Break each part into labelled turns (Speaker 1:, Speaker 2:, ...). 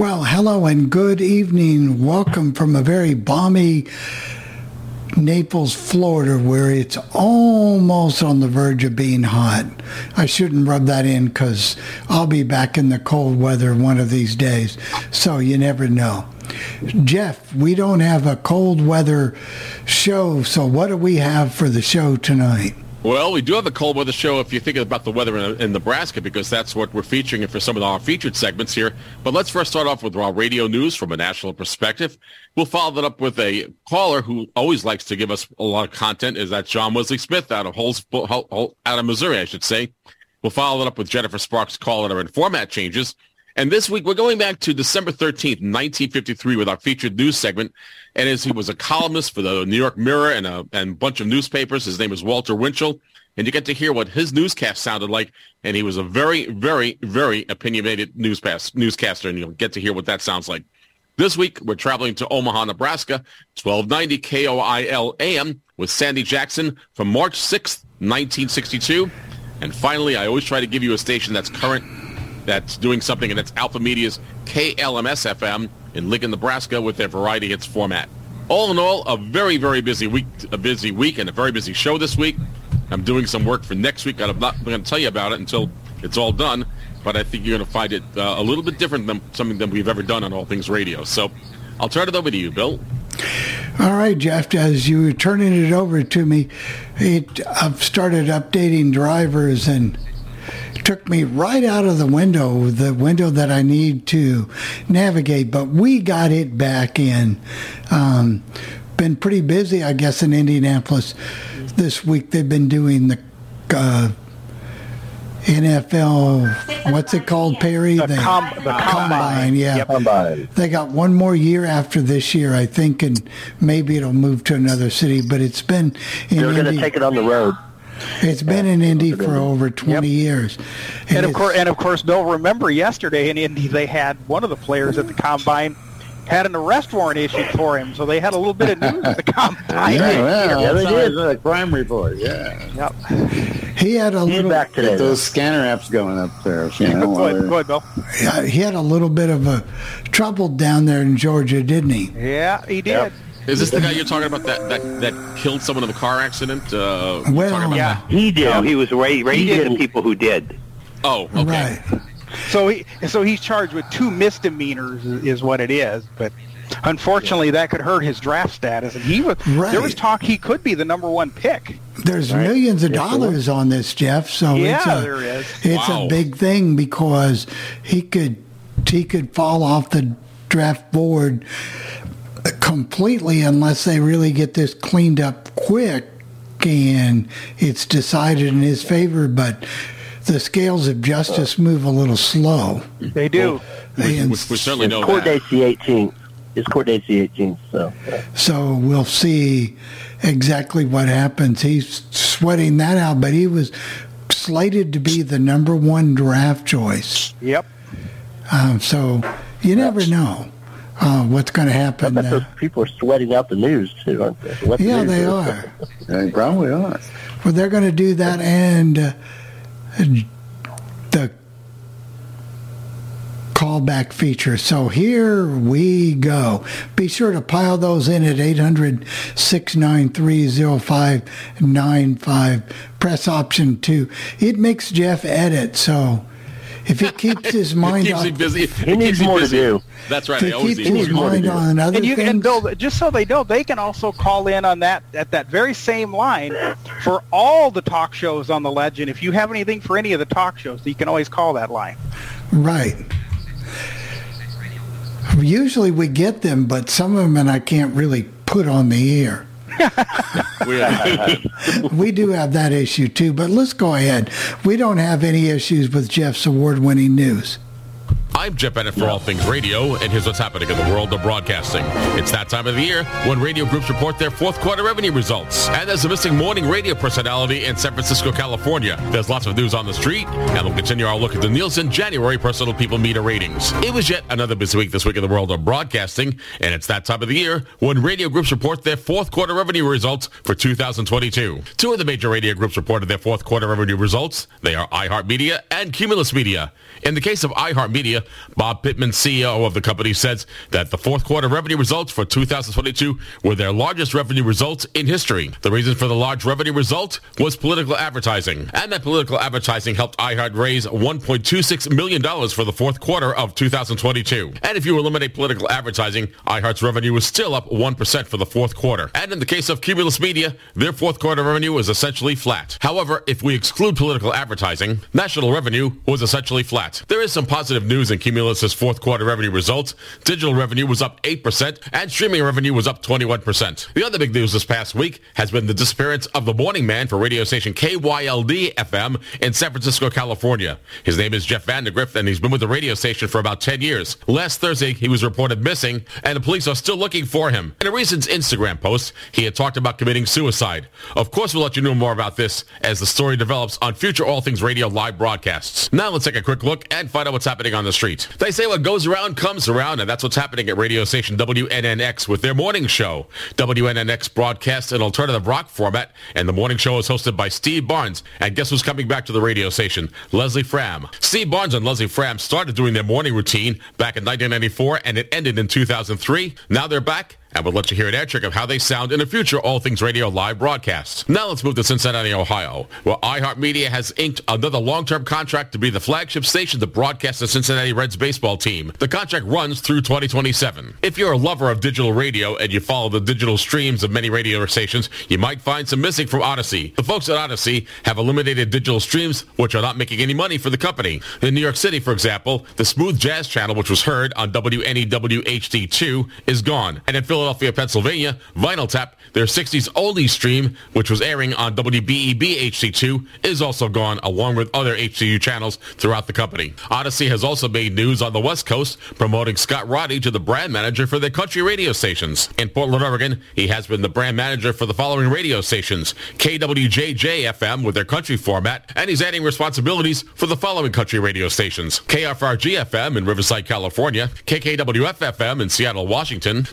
Speaker 1: Well, hello and good evening. Welcome from a very balmy Naples, Florida, where it's almost on the verge of being hot. I shouldn't rub that in because I'll be back in the cold weather one of these days. So you never know. Jeff, we don't have a cold weather show. So what do we have for the show tonight?
Speaker 2: Well, we do have a cold weather show if you're thinking about the weather in, in, Nebraska because that's what we're featuring for some of our featured segments here. But let's first start off with our radio news from a national perspective. We'll follow that up with a caller who always likes to give us a lot of content. Is that John Wesley Smith out of out of Missouri, I should say. We'll follow that up with Jennifer Sparks' caller and format changes. And this week, we're going back to December 13th, 1953, with our featured news segment. And as he was a columnist for the New York Mirror and a and bunch of newspapers, his name is Walter Winchell. And you get to hear what his newscast sounded like. And he was a very, very, very opinionated newscast, newscaster. And you'll get to hear what that sounds like. This week, we're traveling to Omaha, Nebraska, 1290 KOIL AM with Sandy Jackson from March 6th, 1962. And finally, I always try to give you a station that's current that's doing something, and that's Alpha Media's KLMS FM in Lincoln, Nebraska, with their Variety Hits format. All in all, a very, very busy week, a busy week, and a very busy show this week. I'm doing some work for next week. I'm not going to tell you about it until it's all done, but I think you're going to find it uh, a little bit different than something that we've ever done on All Things Radio. So I'll turn it over to you, Bill.
Speaker 1: All right, Jeff, as you were turning it over to me, it, I've started updating drivers and took me right out of the window, the window that I need to navigate. But we got it back in. Um, been pretty busy, I guess, in Indianapolis this week. They've been doing the uh, NFL, what's it called, Perry?
Speaker 3: The, com- the combine.
Speaker 1: combine. yeah.
Speaker 3: Yep. Combine.
Speaker 1: They got one more year after this year, I think, and maybe it'll move to another city. But it's been.
Speaker 3: They're going to take it on the road.
Speaker 1: It's been in Indy for over 20 yep. years.
Speaker 3: And, and of course, and of course, Bill, remember yesterday in Indy they had one of the players at the combine had an arrest warrant issued for him, so they had a little bit of news at the combine.
Speaker 4: yeah, well, yeah, they did. A crime report, yeah.
Speaker 3: Yep.
Speaker 1: He had a
Speaker 3: He's
Speaker 1: little
Speaker 3: back today.
Speaker 4: Those scanner apps going up there. You know,
Speaker 3: go, ahead, go ahead, Bill.
Speaker 1: Yeah, he had a little bit of a trouble down there in Georgia, didn't he?
Speaker 3: Yeah, he did. Yep.
Speaker 2: Is this the guy you're talking about that that, that killed someone in the car accident? Uh,
Speaker 1: well,
Speaker 3: yeah,
Speaker 2: that?
Speaker 3: he did. he was raising the people who did.
Speaker 2: Oh, okay.
Speaker 1: Right.
Speaker 3: So he so he's charged with two misdemeanors, is what it is. But unfortunately, yeah. that could hurt his draft status. And he was
Speaker 1: right.
Speaker 3: there was talk he could be the number one pick.
Speaker 1: There's right? millions of dollars on this, Jeff. So
Speaker 3: yeah,
Speaker 1: it's a,
Speaker 3: there is.
Speaker 1: It's
Speaker 2: wow.
Speaker 1: a big thing because he could he could fall off the draft board completely unless they really get this cleaned up quick and it's decided in his favor. But the scales of justice move a little slow.
Speaker 3: They do.
Speaker 2: Well, we, we, we, certainly know
Speaker 3: court
Speaker 2: that.
Speaker 3: date's the 18th. His court date's the 18th. So.
Speaker 1: so we'll see exactly what happens. He's sweating that out, but he was slated to be the number one draft choice.
Speaker 3: Yep.
Speaker 1: Um, so you never know uh, what's going to happen.
Speaker 3: I bet those people are sweating out the news too, aren't they? What
Speaker 1: yeah,
Speaker 3: the
Speaker 1: they are.
Speaker 4: they probably are.
Speaker 1: Well, they're going to do that, and uh, the callback feature. So here we go. Be sure to pile those in at 800 693 0595. Press option two. It makes Jeff edit, so If he keeps his mind
Speaker 2: keeps
Speaker 1: on,
Speaker 2: him busy.
Speaker 4: He needs more to do.
Speaker 2: That's right.
Speaker 1: if
Speaker 2: I
Speaker 1: he
Speaker 2: always
Speaker 1: keeps
Speaker 2: need
Speaker 1: his
Speaker 2: more to
Speaker 1: mind on other
Speaker 3: And you
Speaker 1: things,
Speaker 3: and Bill, just so they know, they can also call in on that at that very same line for all the talk shows on the Legend. If you have anything for any of the talk shows, you can always call that line.
Speaker 1: right. Usually we get them, but some of them and I can't really put on the air.
Speaker 2: We-
Speaker 1: do have that issue too, but let's go ahead. We don't have any issues with Jeff's award-winning news.
Speaker 2: I'm Jeff Bennett for All Things Radio, and here's what's happening in the world of broadcasting. It's that time of the year when radio groups report their fourth quarter revenue results. And there's a missing morning radio personality in San Francisco, California. There's lots of news on the street, and we'll continue our look at the Nielsen January Personal People Meter ratings. It was yet another busy week this week in the world of broadcasting, and it's that time of the year when radio groups report their fourth quarter revenue results for 2022. Two of the major radio groups reported their fourth quarter revenue results. They are iHeartMedia and Cumulus Media. In the case of iHeartMedia, Bob Pittman, CEO of the company, says that the fourth quarter revenue results for 2022 were their largest revenue results in history. The reason for the large revenue result was political advertising, and that political advertising helped iHeart raise $1.26 million for the fourth quarter of 2022. And if you eliminate political advertising, iHeart's revenue was still up 1% for the fourth quarter. And in the case of Cumulus Media, their fourth quarter revenue was essentially flat. However, if we exclude political advertising, national revenue was essentially flat. There is some positive news in Cumulus's fourth quarter revenue results. Digital revenue was up 8% and streaming revenue was up 21%. The other big news this past week has been the disappearance of the morning man for radio station KYLD FM in San Francisco, California. His name is Jeff Vandergrift and he's been with the radio station for about 10 years. Last Thursday, he was reported missing and the police are still looking for him. In a recent Instagram post, he had talked about committing suicide. Of course, we'll let you know more about this as the story develops on future All Things Radio live broadcasts. Now let's take a quick look and find out what's happening on the street. They say what goes around comes around, and that's what's happening at radio station WNNX with their morning show. WNNX broadcasts an alternative rock format, and the morning show is hosted by Steve Barnes. And guess who's coming back to the radio station? Leslie Fram. Steve Barnes and Leslie Fram started doing their morning routine back in 1994, and it ended in 2003. Now they're back and we'll let you hear an air check of how they sound in a future All Things Radio live broadcast. Now let's move to Cincinnati, Ohio, where iHeartMedia has inked another long-term contract to be the flagship station to broadcast the Cincinnati Reds baseball team. The contract runs through 2027. If you're a lover of digital radio and you follow the digital streams of many radio stations, you might find some missing from Audacy. The folks at Audacy have eliminated digital streams, which are not making any money for the company. In New York City, for example, the Smooth Jazz channel, which was heard on WNEW HD2, is gone. And in Philadelphia, Pennsylvania, Vinyl Tap, their 60s oldies stream, which was airing on WBEB HD2, is also gone, along with other HCU channels throughout the company. Audacy has also made news on the West Coast, promoting Scott Roddy to the brand manager for their country radio stations. In Portland, Oregon, he has been the brand manager for the following radio stations, KWJJ-FM with their country format, and he's adding responsibilities for the following country radio stations, KFRG-FM in Riverside, California, KKWF-FM in Seattle, Washington,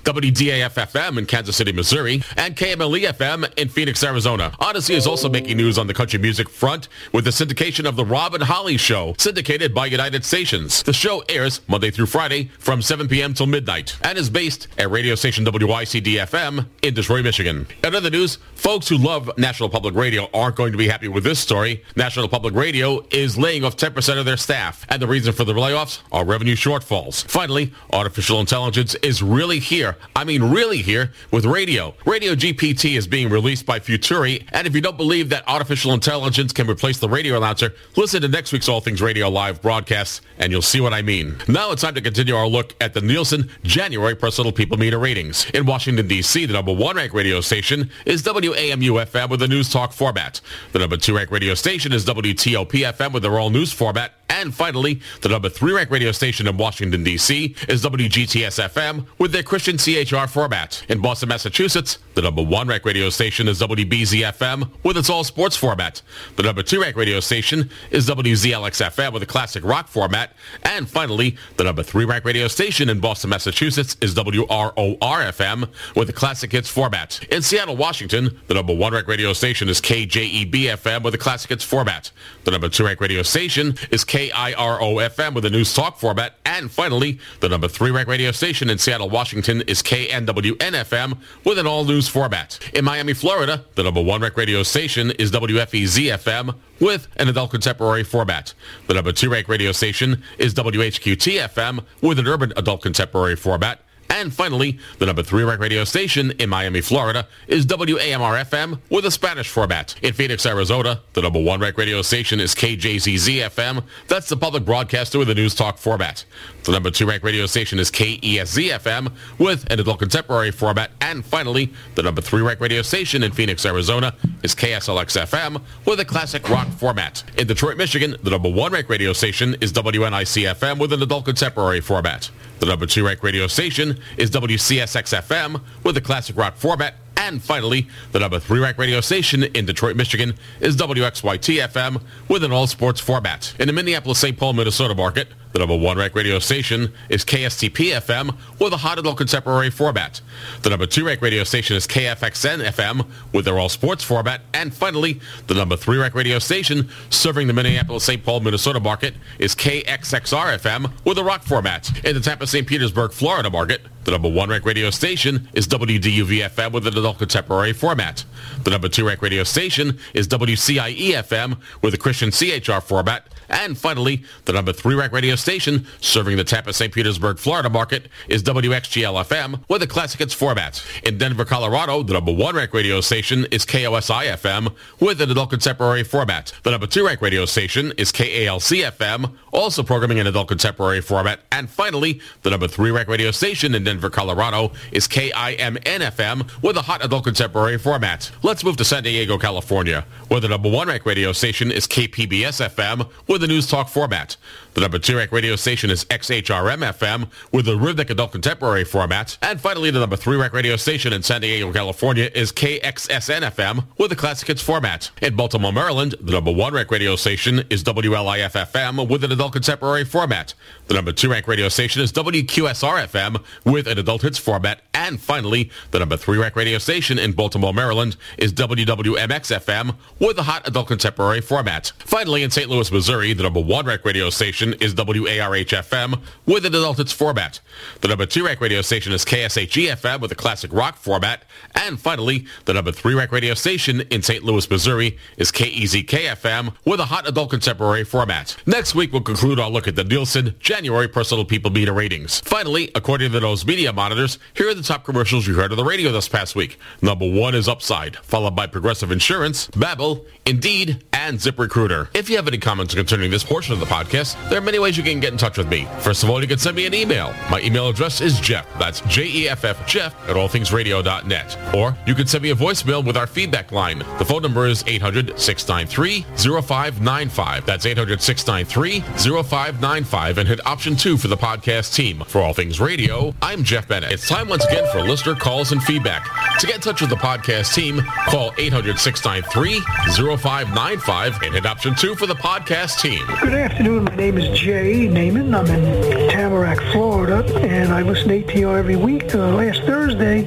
Speaker 2: WDAF-FM in Kansas City, Missouri, and KMLE-FM in Phoenix, Arizona. Audacy is also making news on the country music front with the syndication of The Robin Holly Show, syndicated by United Stations. The show airs Monday through Friday from 7 p.m. till midnight and is based at radio station WYCD-FM in Detroit, Michigan. In other news, folks who love National Public Radio aren't going to be happy with this story. National Public Radio is laying off 10% of their staff, and the reason for the layoffs are revenue shortfalls. Finally, artificial intelligence is really here. I mean, really here with radio. Radio GPT is being released by Futuri, and if you don't believe that artificial intelligence can replace the radio announcer, listen to next week's All Things Radio live broadcast, and you'll see what I mean. Now it's time to continue our look at the Nielsen January Personal People Meter ratings. In Washington, D.C., the number one ranked radio station is WAMU-FM with a news talk format. The number two ranked radio station is WTOP-FM with their all news format. And finally, the number three ranked radio station in Washington, D.C. is WGTS-FM with their Christian CHR format. In Boston, Massachusetts, the number one ranked radio station is WBZ-FM with its all sports format. The number two ranked radio station is WZLX-FM with a classic rock format. And finally, the number three ranked radio station in Boston, Massachusetts is WROR-FM with a classic hits format. In Seattle, Washington, the number one ranked radio station is KJEB-FM with a classic hits format. The number two ranked radio station is KIRO-FM with a news talk format. And finally, the number three rank radio station in Seattle, Washington is KNWN-FM with an all-news format. In Miami, Florida, the number one rank radio station is WFEZ-FM with an adult contemporary format. The number two rank radio station is WHQT-FM with an urban adult contemporary format. And finally, the number three rank radio station in Miami, Florida is WAMR-FM with a Spanish format. In Phoenix, Arizona, the number one rank radio station is KJZZ-FM. That's the public broadcaster with a news talk format. The number two rank radio station is KESZ-FM with an adult contemporary format. And finally, the number three rank radio station in Phoenix, Arizona is KSLX-FM with a classic rock format. In Detroit, Michigan, the number one rank radio station is WNIC-FM with an adult contemporary format. The number two rank radio station is WCSX-FM with a classic rock format. And finally, the number three rank radio station in Detroit, Michigan is WXYT-FM with an all-sports format. In the Minneapolis-St. Paul, Minnesota market, the number one rank radio station is KSTP-FM with a hot adult contemporary format. The number two rank radio station is KFXN-FM with their all-sports format. And finally, the number three rank radio station serving the Minneapolis-St. Paul, Minnesota market is KXXR-FM with a rock format. In the Tampa-St. Petersburg, Florida market, the number one rank radio station is WDUV-FM with an adult contemporary format. The number two rank radio station is WCIE-FM with a Christian CHR format. And finally, the number three rank radio station serving the Tampa St. Petersburg, Florida market is WXGL-FM with a classic hits format. In Denver, Colorado, the number one rank radio station is KOSI-FM with an adult contemporary format. The number two rank radio station is KALC-FM, also programming an adult contemporary format. And finally, the number three rank radio station in Denver, Colorado is KIMN-FM with a hot adult contemporary format. Let's move to San Diego, California, where the number one rank radio station is KPBS-FM with a news talk format. The number two rank radio station is XHRM-FM with a rhythmic adult contemporary format. And finally, the number three rank radio station in San Diego, California is KXSN-FM with a classic hits format. In Baltimore, Maryland, the number one rank radio station is WLIF-FM with an adult contemporary format. The number two rank radio station is WQSR-FM with an adult hits format. And finally, the number three rank radio station in Baltimore, Maryland is WWMX-FM with a hot adult contemporary format. Finally, in St. Louis, Missouri, the number one rank radio station is WARH-FM with an adult hits format. The number two rank radio station is KSHE-FM with a classic rock format. And finally, the number three rank radio station in St. Louis, Missouri is KEZK-FM with a hot adult contemporary format. Next week, we'll conclude our look at the Nielsen January Personal People Meter ratings. Finally, according to those monitors, here are the top commercials you heard on the radio this past week. Number one is Upside, followed by Progressive Insurance, Babbel, Indeed, and ZipRecruiter. If you have any comments concerning this portion of the podcast, there are many ways you can get in touch with me. First of all, you can send me an email. My email address is Jeff. That's J-E-F-F Jeff at allthingsradio.net. Or you can send me a voicemail with our feedback line. The phone number is 800-693-0595. That's 800-693-0595 and hit option two for the podcast team. For All Things Radio, I'm Jeff Bennett. It's time once again for listener calls and feedback. To get in touch with the podcast team, call 800-693-0595 and hit option two for the podcast team.
Speaker 5: Good afternoon. My name is Jay Naaman. I'm in Tamarac, Florida, and I listen to ATR every week. Uh, last Thursday,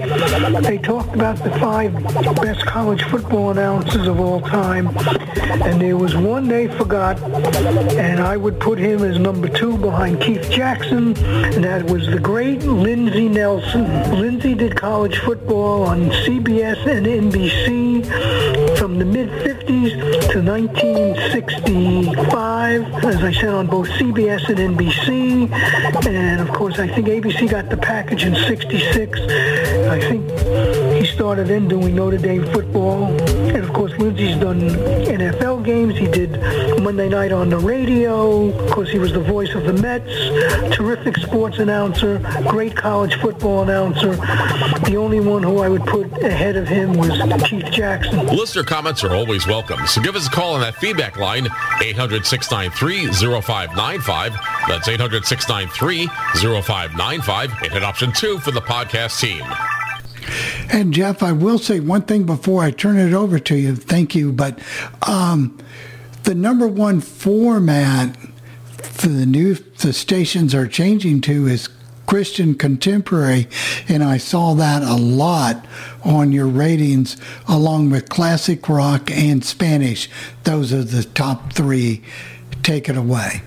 Speaker 5: they talked about the five best college football announcers of all time, and there was one they forgot, and I would put him as number two behind Keith Jackson, and that was the great Lindsey Nelson. Lindsey did college football on CBS and NBC from the mid-50s to 1965, as I said, on both CBS and NBC. And of course, I think ABC got the package in 66. I think he started in doing Notre Dame football. And of course, Lindsey's done NFL games. He did Monday night on the radio. Of course, he was the voice of the Mets. Terrific sports announcer. Great college football announcer. The only one who I would put ahead of him was Keith Jackson.
Speaker 2: Listener comments are always welcome, so give us a call on that feedback line, 800-693-0595. That's 800-693-0595, and hit option two for the podcast team.
Speaker 1: And Jeff, I will say one thing before I turn it over to you. Thank you. But um, the number one format for the new the stations are changing to is Christian contemporary, and I saw that a lot on your ratings, along with classic rock and Spanish. Those are the top three. Take it away.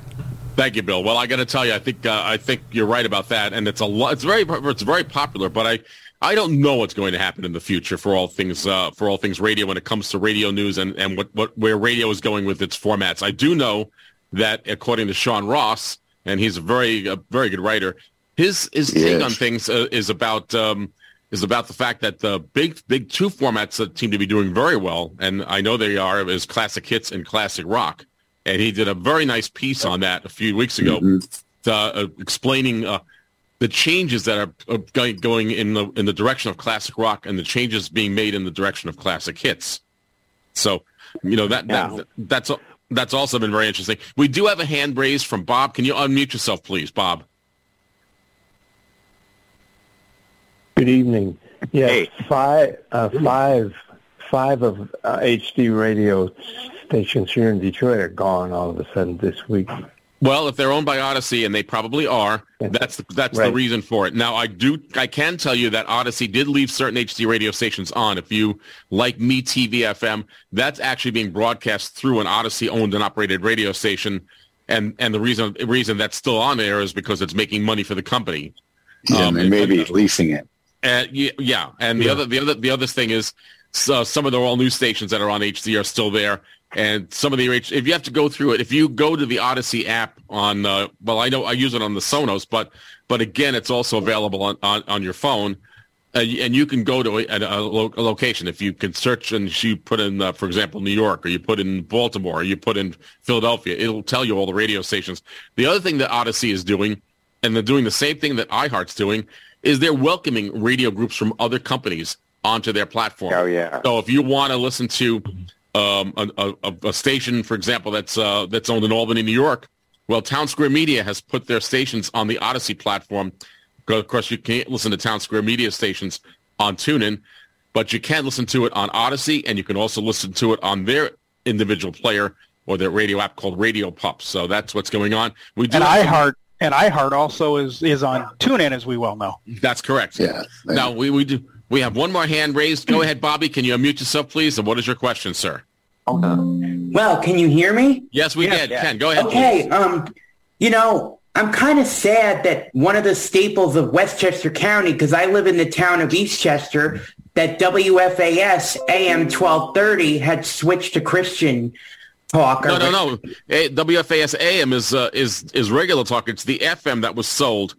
Speaker 2: Thank you, Bill. Well, I got to tell you, I think uh, I think you're right about that, and it's a lot. It's very it's very popular, but I I don't know what's going to happen in the future for all things uh, for all things radio when it comes to radio news and and what, what where radio is going with its formats. I do know that according to Sean Ross, and he's a very a very good writer, his his take
Speaker 4: Yes.
Speaker 2: on things uh, is about um, is about the fact that the big big two formats that seem to be doing very well, and I know they are, is classic hits and classic rock. And he did a very nice piece on that a few weeks ago, uh, uh, explaining uh, the changes that are uh, going going in the in the direction of classic rock and the changes being made in the direction of classic hits. So, you know that,
Speaker 6: Yeah.
Speaker 2: that that's that's also been very interesting. We do have a hand raised from Bob. Can you unmute yourself, please, Bob?
Speaker 7: Good evening. Yes,
Speaker 6: Hey.
Speaker 7: five, uh, five, five of uh, HD radio stations here in Detroit are gone all of a sudden this week.
Speaker 2: Well, if they're owned by Audacy, and they probably are, that's the, that's the reason for it. Now, I do I can tell you that Audacy did leave certain HD radio stations on. If you like Me TV FM, that's actually being broadcast through an Audacy owned and operated radio station, and and the reason reason that's still on there is because it's making money for the company.
Speaker 4: Yeah,
Speaker 2: Um,
Speaker 4: and they may be leasing it.
Speaker 2: Uh, yeah, yeah, and the other the other the other thing is so some of the all news stations that are on HD are still there, and some of the if you have to go through it, if you go to the Audacy app on uh, well, I know I use it on the Sonos, but but again, it's also available on on, on your phone. Uh, and you can go to a, a, lo- a location if you can search and you put in, uh, for example, New York, or you put in Baltimore, or you put in Philadelphia. It'll tell you all the radio stations. The other thing that Audacy is doing, and they're doing the same thing that iHeart's doing, is they're welcoming radio groups from other companies onto their platform.
Speaker 6: Oh, yeah.
Speaker 2: So if you want to listen to um, a, a, a station, for example, that's uh, that's owned in Albany, New York, well, Townsquare Media has put their stations on the Audacy platform. Of course, you can't listen to Townsquare Media stations on TuneIn, but you can listen to it on Audacy, and you can also listen to it on their individual player or their radio app called Radio Pup. So that's what's going on. We do
Speaker 3: And
Speaker 2: have some-
Speaker 3: iHeart and iHeart also is is on TuneIn, as we well know.
Speaker 2: That's correct.
Speaker 4: Yeah.
Speaker 2: Now we, we do we have one more hand raised. Go ahead, Bobby. Can you unmute yourself, please? And what is your question, sir? Okay.
Speaker 8: Well, can you hear me?
Speaker 2: Yes, we
Speaker 3: Yes,
Speaker 2: did.
Speaker 3: yes.
Speaker 2: Ken, go ahead.
Speaker 8: Okay, um, you know, I'm kind of sad that one of the staples of Westchester County, because I live in the town of Eastchester, that WFAS AM 1230 had switched to Christian talk.
Speaker 2: No, no, no. A- WFAS AM is uh, is is regular talk. It's the FM that was sold.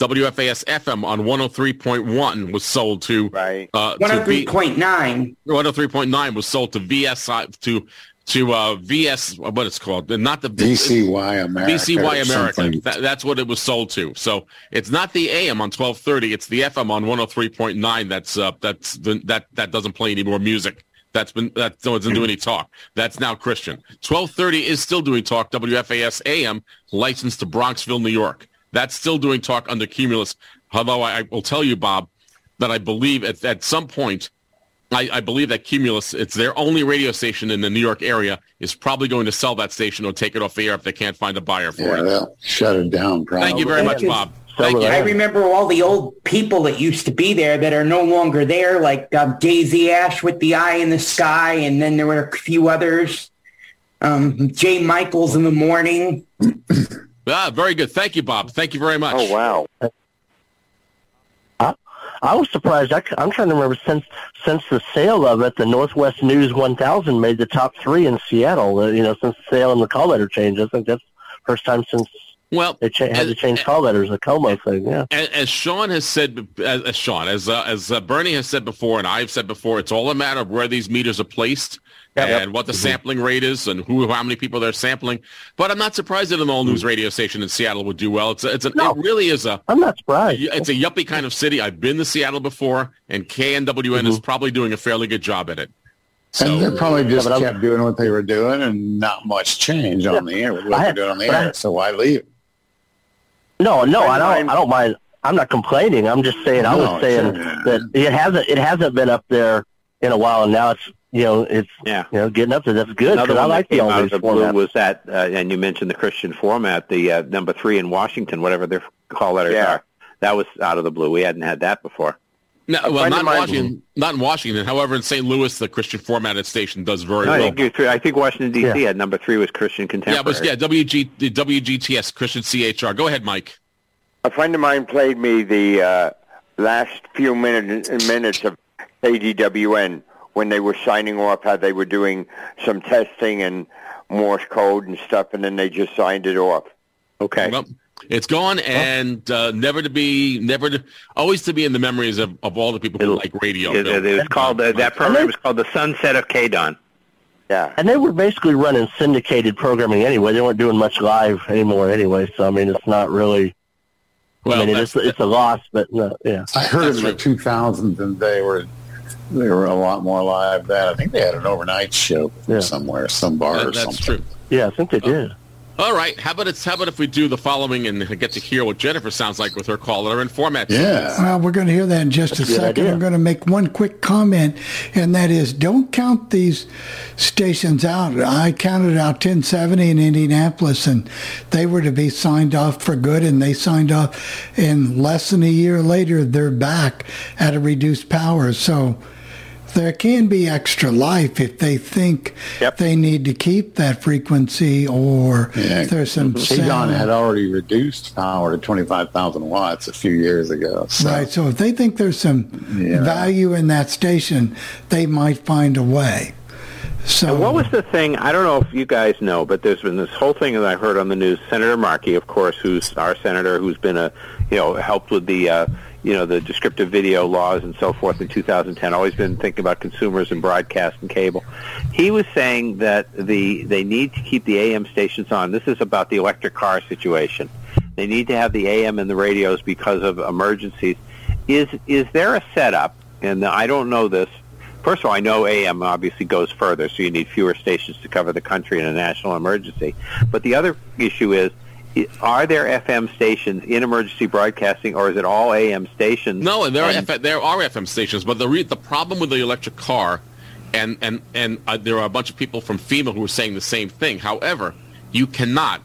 Speaker 2: WFAS FM on 103.1 was sold to
Speaker 6: Right.
Speaker 2: uh, to V-
Speaker 8: 103.9.
Speaker 2: 103.9 was sold to VSI to to uh, VS what it's called not the
Speaker 4: VCY America.
Speaker 2: VCY America.
Speaker 4: something.
Speaker 2: That, that's what it was sold to. So it's not the AM on 1230. It's the FM on 103.9. That's uh, that's the, that that doesn't play any more music. That's been that doesn't do any talk. That's now Christian. 1230 is still doing talk. WFAS AM licensed to Bronxville, New York. That's still doing talk under Cumulus. Although I, I will tell you, Bob, that I believe at at some point. I, I believe that Cumulus, it's their only radio station in the New York area, is probably going to sell that station or take it off the air if they can't find a buyer for
Speaker 4: Yeah,
Speaker 2: it.
Speaker 4: they'll shut it down. Probably.
Speaker 2: Thank you very much,
Speaker 8: you.
Speaker 2: Bob. Thank you.
Speaker 8: I remember all the old people that used to be there that are no longer there, like um, Daisy Ash with the eye in the sky, and then there were a few others. Um, Jay Michaels in the morning.
Speaker 2: Ah, very good. Thank you, Bob. Thank you very much.
Speaker 6: Oh, wow.
Speaker 7: I was surprised. I, am trying to remember since since the sale of it, the Northwest News 1000 made the top three in Seattle. Uh, you know, since the sale and the call letter change, I think that's first time since
Speaker 2: Well,
Speaker 7: they cha- had to change call letters. The KOMO thing, yeah.
Speaker 2: as, as Sean has said, as, as Sean, as uh, as uh, Bernie has said before, and I've said before, it's all a matter of where these meters are placed and what the sampling rate is and who, how many people they're sampling. But I'm not surprised that an all news radio station in Seattle would do well. It's a, it's a,
Speaker 7: No.
Speaker 2: it really is a
Speaker 7: I'm not surprised.
Speaker 2: it's a yuppie kind of city. I've been to Seattle before, and KNWN is probably doing a fairly good job at it.
Speaker 4: and they probably just
Speaker 7: but I'm-
Speaker 4: kept doing what they were doing, and not much change on the air with what
Speaker 7: I-
Speaker 4: they're doing on the
Speaker 7: but I-
Speaker 4: air. So why leave?
Speaker 7: No, no, I don't. I don't mind. I'm not complaining. I'm just saying. I
Speaker 4: No,
Speaker 7: was saying
Speaker 4: sure.
Speaker 7: that it hasn't. It hasn't been up there in a while, and now it's you know it's
Speaker 6: Yeah.
Speaker 7: you know getting up there. That's good
Speaker 6: Another
Speaker 7: because I like
Speaker 6: that
Speaker 7: the
Speaker 6: came out
Speaker 7: all
Speaker 6: of the blue was that, uh, and you mentioned the Christian format, the uh, number three in Washington, whatever their call letters
Speaker 9: Yeah.
Speaker 6: are. That was out of the blue. We hadn't had that before.
Speaker 2: No, well, not in
Speaker 9: mine-
Speaker 2: Washington. Not in Washington. However, in St. Louis, the Christian formatted station does very
Speaker 6: No, I
Speaker 2: well.
Speaker 6: think, three- I think Washington D.C. at number three was Christian Contemporary.
Speaker 2: Yeah, but yeah, WG, the WGTS Christian CHR. Go ahead, Mike.
Speaker 9: A friend of mine played me the uh, last few minutes minutes of ADWN when they were signing off how they were doing some testing and Morse code and stuff, and then they just signed it off.
Speaker 6: Okay.
Speaker 2: Well, it's gone and uh, never to be, never to, always to be in the memories of, of all the people who like radio.
Speaker 6: It, it, was called uh, that program was called the Sunset of KDON.
Speaker 9: Yeah.
Speaker 7: And they were basically running syndicated programming anyway. They weren't doing much live anymore anyway. So I mean, it's not really.
Speaker 2: Well,
Speaker 7: I mean, it's it's a loss, but no, yeah.
Speaker 4: I heard in the 2000s and they were they were a lot more live then. I think they had an overnight show somewhere, some bar
Speaker 2: That-
Speaker 4: or
Speaker 2: that's
Speaker 4: something.
Speaker 2: true.
Speaker 7: Yeah, I think they did.
Speaker 2: All right. How about it's how about if we do the following and get to hear what Jennifer sounds like with her caller and format? Yeah.
Speaker 1: Well, we're going to hear that in just
Speaker 2: That's
Speaker 1: a
Speaker 2: a
Speaker 1: second.
Speaker 2: idea.
Speaker 1: I'm going to make one quick comment, and that is don't count these stations out. I counted out 1070 in Indianapolis, and they were to be signed off for good, and they signed off. And less than a year later, they're back at a reduced power. So there can be extra life if they think they need to keep that frequency or
Speaker 4: Yeah.
Speaker 1: if there's some
Speaker 4: KDON
Speaker 1: sound.
Speaker 4: had already reduced power to 25,000 watts a few years ago. So.
Speaker 1: Right. So if they think there's some value in that station, they might find a way. So
Speaker 6: And what was the thing? I don't know if you guys know, but there's been this whole thing that I heard on the news. Senator Markey, of course, who's our senator, who's been a, you know, helped with the, uh, you know, the descriptive video laws and so forth in 2010. Always been thinking about consumers and broadcast and cable. He was saying that the they need to keep the AM stations on. This is about the electric car situation. They need to have the AM and the radios because of emergencies. Is is there a setup? And I don't know this. First of all, I know AM obviously goes further, so you need fewer stations to cover the country in a national emergency. But the other issue is, are there FM stations in emergency broadcasting, or is it all AM stations?
Speaker 2: No, and there are
Speaker 6: And-
Speaker 2: F- there are FM stations, but the re- the problem with the electric car, and and and uh, there are a bunch of people from FEMA who are saying the same thing. However, you cannot,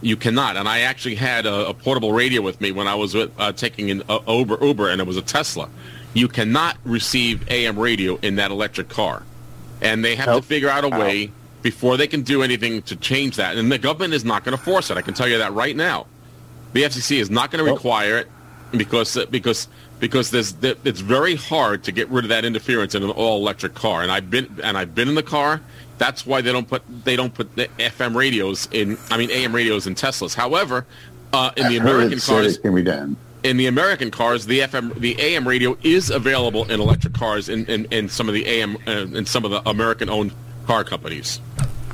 Speaker 2: you cannot. And I actually had a, a portable radio with me when I was with, uh, taking an uh, Uber Uber, and it was a Tesla. You cannot receive AM radio in that electric car, and they have to figure out a way before they can do anything to change that. And the government is not going to force it. I can tell you that right now. The FCC is not going to require it because because because there's it's very hard to get rid of that interference in an all electric car. And I've been and I've been in the car. That's why they don't put they don't put the FM radios in. I mean AM radios in Teslas. However, uh, in the
Speaker 4: I've heard
Speaker 2: American cars,
Speaker 4: can be done.
Speaker 2: in the American cars, the FM, the AM radio is available in electric cars in, in, in some of the AM, uh, in some of the American-owned car companies.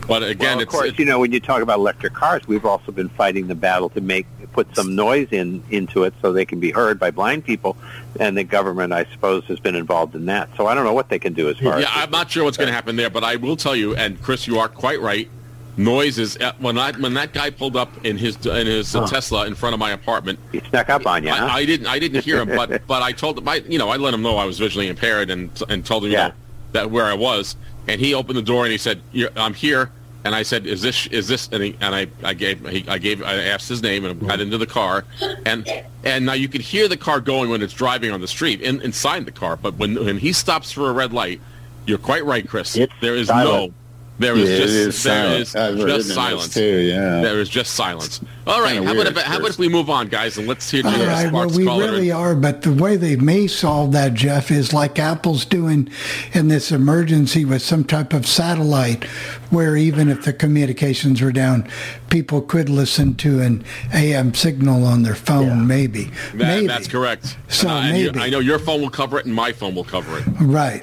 Speaker 2: But again,
Speaker 6: well, of course, you know, when you talk about electric cars, we've also been fighting the battle to make put some noise in into it so they can be heard by blind people, and the government, I suppose, has been involved in that. So I don't know what they can do as far
Speaker 2: yeah,
Speaker 6: as
Speaker 2: I'm not sure what's going to happen there, but I will tell you, and Chris, you are quite right. Noise is uh, when I when that guy pulled up in his in his uh,
Speaker 6: Huh.
Speaker 2: Tesla in front of my apartment.
Speaker 6: He snuck up on you.
Speaker 2: I,
Speaker 6: huh?
Speaker 2: I didn't I didn't hear him, but but I told him I you know I let him know I was visually impaired and and told him you know that where I was, and he opened the door and he said I'm here, and I said is this is this and, he, and I I gave he, I gave I asked his name and got into the car, and and now you can hear the car going when it's driving on the street in, inside the car, but when when he stops for a red light, you're quite right, Chris. there is
Speaker 4: silent.
Speaker 2: no. There is
Speaker 4: Yeah,
Speaker 2: just
Speaker 4: is
Speaker 2: there
Speaker 4: silent.
Speaker 2: is
Speaker 4: I've written
Speaker 2: just silence.
Speaker 4: too, yeah.
Speaker 2: There is just silence. All right, how about if, how about if we move on, guys, and let's hear
Speaker 1: All
Speaker 2: Jennifer
Speaker 1: right, well,
Speaker 2: Sparks
Speaker 1: we
Speaker 2: caller.
Speaker 1: really are, but the way they may solve that, Jeff, is like Apple's doing in this emergency with some type of satellite, where even if the communications were down, people could listen to an AM signal on their phone, maybe.
Speaker 2: That,
Speaker 1: maybe.
Speaker 2: That's correct.
Speaker 1: So
Speaker 2: And, uh, and you-
Speaker 1: maybe.
Speaker 2: I know your phone will cover it, and my phone will cover it.
Speaker 1: Right.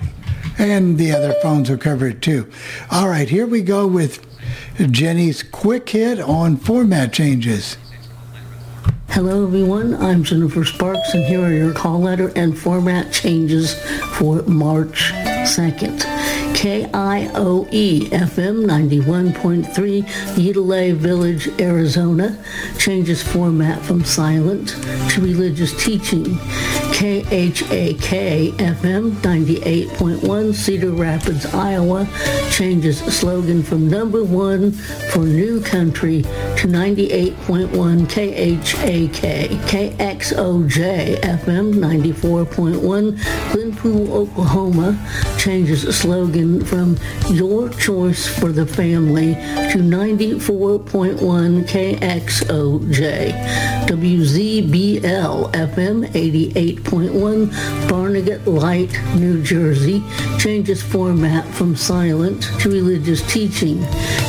Speaker 1: And the other phones will cover it too. All right, here we go with Jenny's quick hit on format changes.
Speaker 10: Hello, everyone. I'm Jennifer Sparks, and here are your call letter and format changes for March 2nd. KIOE FM 91.3, Utilay Village, Arizona, changes format from silent to religious teaching. KHAK FM 98.1 Cedar Rapids, Iowa changes slogan from number one for new country to 98.1 KHAK. KXOJ FM 94.1 Glenpool, Oklahoma changes slogan from your choice for the family to 94.1 KXOJ. WZBL FM 88.1 Barnegat Light, New Jersey changes format from silent to religious teaching.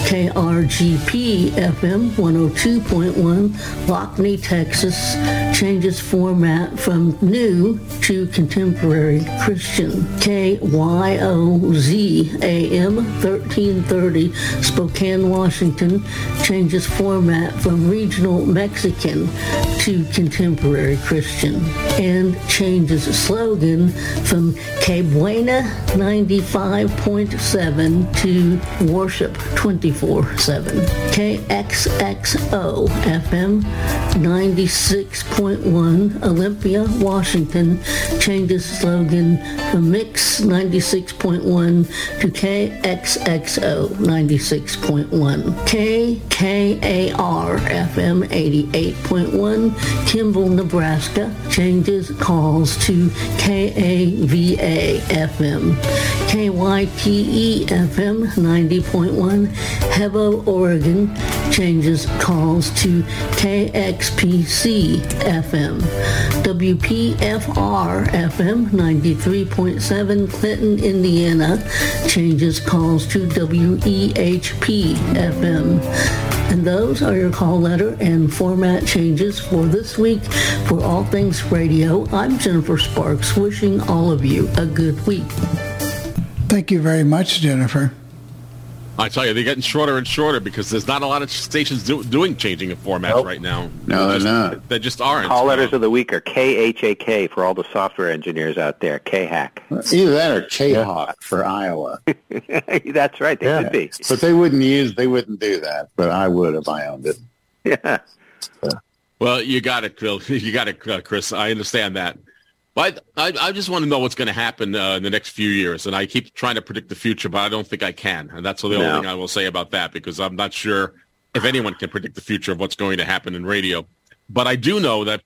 Speaker 10: KRGP FM 102.1 Lockney, Texas changes format from new to contemporary Christian. KYOZ AM 1330 Spokane, Washington changes format from regional Mexican to contemporary Christian and changes slogan from Que Buena 95.7 to Worship 24-7. KXXO FM 96.1 Olympia, Washington changes slogan from Mix 96.1 to KXXO 96.1. KKAR FM 88.1 Kimball, Nebraska changes calls to KAVA FM. KYTE FM 90.1 Hebo, Oregon changes calls to KXPC FM. WPFR FM 93.7 Clinton, Indiana changes calls to WEHP FM. And those are your call letter and format changes for this week for All Things Radio. I'm Jennifer Sparks, wishing all of you a good week.
Speaker 1: Thank you very much, Jennifer.
Speaker 2: I tell you, they're getting shorter and shorter because there's not a lot of stations do, doing changing of formats
Speaker 4: Nope.
Speaker 2: right now.
Speaker 4: No, they're
Speaker 2: just,
Speaker 4: not.
Speaker 2: They just aren't.
Speaker 6: Call letters of the week are KHAK for all the software engineers out there. KHAC.
Speaker 4: Either that or K-Hawk for Iowa.
Speaker 6: That's right. They could be.
Speaker 4: But they wouldn't use, they wouldn't do that. But I would if I owned it.
Speaker 6: Yeah.
Speaker 2: Well, you got it, Phil. You got it, uh, Chris. I understand that. But I, I just want to know what's going to happen uh, in the next few years. And I keep trying to predict the future, but I don't think I can. And that's the only
Speaker 6: No.
Speaker 2: thing I will say about that because I'm not sure if anyone can predict the future of what's going to happen in radio. But I do know that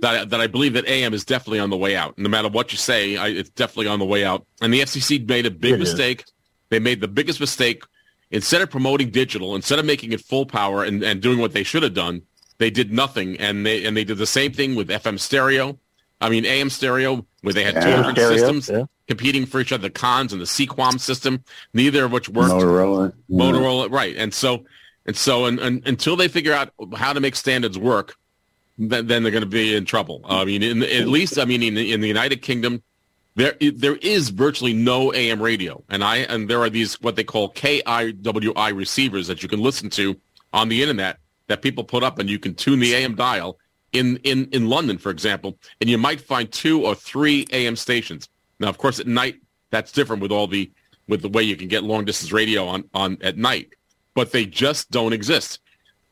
Speaker 2: that, that I believe that AM is definitely on the way out. No matter what you say, I, it's definitely on the way out. And the FCC made a big
Speaker 7: It is.
Speaker 2: mistake. They made the biggest mistake. Instead of promoting digital, instead of making it full power and, and doing what they should have done, they did nothing. And they and they did the same thing with FM stereo. I mean AM stereo, where they had two different
Speaker 7: Stereo,
Speaker 2: systems
Speaker 7: yeah.
Speaker 2: competing for each other, the Kahns and the CQUAM system, neither of which worked.
Speaker 4: Motorola. Yeah.
Speaker 2: Motorola, right? And so, and so, and, and until they figure out how to make standards work, then, then they're going to be in trouble. I mean, in, at least, I mean, in, in the United Kingdom, there there is virtually no AM radio, and I and there are these what they call KIWI receivers that you can listen to on the internet that people put up, and you can tune the AM dial in in in London, for example, and you might find two or three AM stations. Now, of course, at night that's different with all the with the way you can get long distance radio on on at night, but they just don't exist.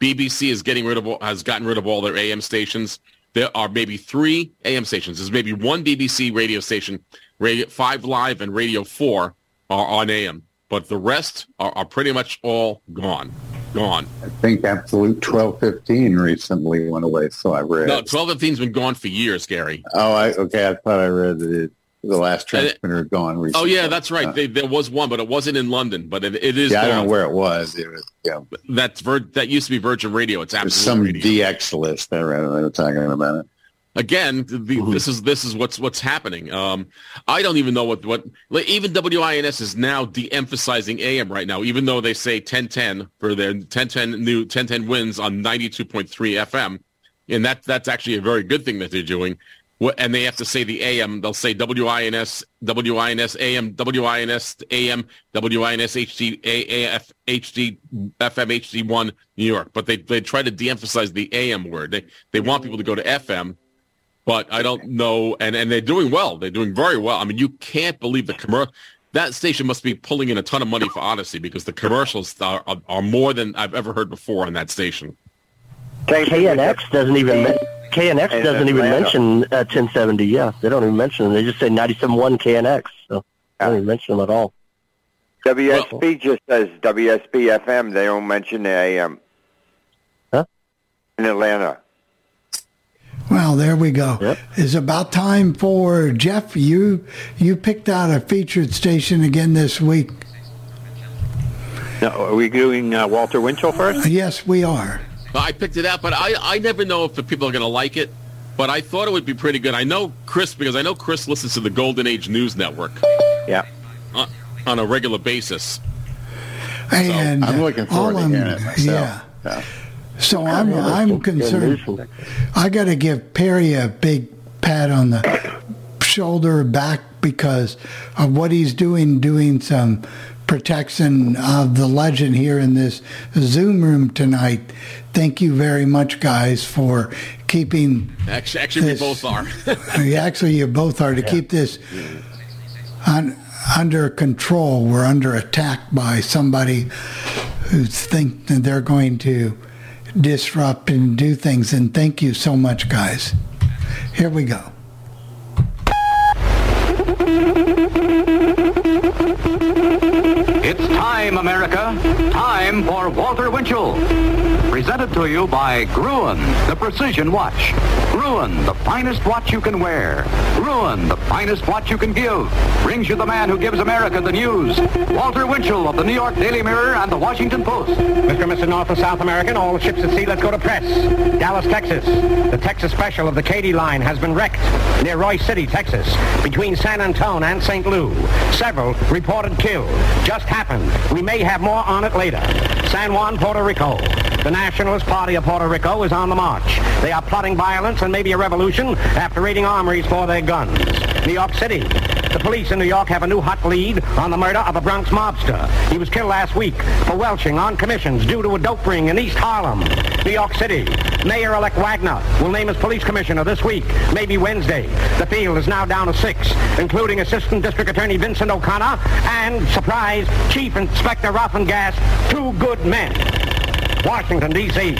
Speaker 2: BBC is getting rid of has gotten rid of all their AM stations. There are maybe three AM stations. There's maybe one BBC radio station, Radio Five Live and Radio Four are on AM, but the rest are, are pretty much all gone, gone.
Speaker 4: I think Absolute 1215 recently went away, so I read.
Speaker 2: No, 1215's been gone for years, Gary.
Speaker 4: Oh, I, okay. I thought I read that it, the last
Speaker 2: it-
Speaker 4: transmitter had gone
Speaker 2: Oh yeah, that's right.
Speaker 4: Uh,
Speaker 2: They, there was one, but it wasn't in London. But it, it is.
Speaker 4: yeah, I don't know where it was. It was, yeah,
Speaker 2: That's Vir- that used to be Virgin Radio. It's
Speaker 4: there's some
Speaker 2: radio.
Speaker 4: DX list. I read. They were talking about it.
Speaker 2: Again the, this is this is what's what's happening. Um i don't even know what what like, even wins is now de-emphasizing am right now even though they say 1010 for their 1010 new 1010 wins on 92.3 fm and that that's actually a very good thing that they're doing. What- and they have to say the am they'll say wins wins am wins am wins hd aaf hd fm hd1 new york. But they they try to de-emphasize the am word. They they want people to go to fm but I don't know. And, and they're doing well. They're doing very well. I mean, you can't believe the commercial. That station must be pulling in a ton of money for Audacy because the commercials are, are, are more than I've ever heard before on that station.
Speaker 7: KNX doesn't even ma- KNX
Speaker 9: In
Speaker 7: doesn't even mention uh, 1070. Yeah, they don't even mention them. They just say 97.1 KNX. So they don't even mention them at all.
Speaker 9: WSB just says WSB FM. They don't mention the AM.
Speaker 7: Huh?
Speaker 9: In Atlanta.
Speaker 1: Well, there we go. It's about time for Jeff. You you picked out a featured station again this week.
Speaker 11: Now, are we doing uh, Walter Winchell first?
Speaker 1: Yes, we are.
Speaker 2: I picked it out, but I, I never know if the people are going to like it. But I thought it would be pretty good. I know Chris because I know Chris listens to the Golden Age News Network.
Speaker 11: Yeah.
Speaker 2: On, on a regular basis.
Speaker 1: And
Speaker 4: I'm looking forward to hearing it myself.
Speaker 1: Yeah. So I'm I'm concerned. I got to give Perry a big pat on the shoulder back because of what he's doing, doing some protection of the legend here in this Zoom room tonight. Thank you very much, guys, for keeping.
Speaker 2: Actually, actually we both are.
Speaker 1: Actually, you both are to keep this un, under control. We're under attack by somebody who think that they're going to disrupt and do things. And thank you so much, guys. Here we go.
Speaker 12: It's time, America. Time for Walter Winchell. Presented to you by Gruen, the precision watch. Gruen, the finest watch you can wear. Gruen, the finest watch you can give. Brings you the man who gives America the news. Walter Winchell of the New York Daily Mirror and the Washington Post.
Speaker 13: Mr. and Mr. North and South American, all the ships at sea, let's go to press. Dallas, Texas. The Texas special of the Katy line has been wrecked near Roy City, Texas, between San Antone and St. Lou. Several reported killed. Just happened. We may have more on it later. San Juan, Puerto Rico. The Nationalist Party of Puerto Rico is on the march. They are plotting violence and maybe a revolution after raiding armories for their guns. New York City. The police in New York have a new hot lead on the murder of a Bronx mobster. He was killed last week for welching on commissions due to a dope ring in East Harlem. New York City. Mayor-elect Wagner will name his police commissioner this week, maybe Wednesday. The field is now down to six, including Assistant District Attorney Vincent O'Connor and, surprise, Chief Inspector Rothengast, two good men. Washington, D.C.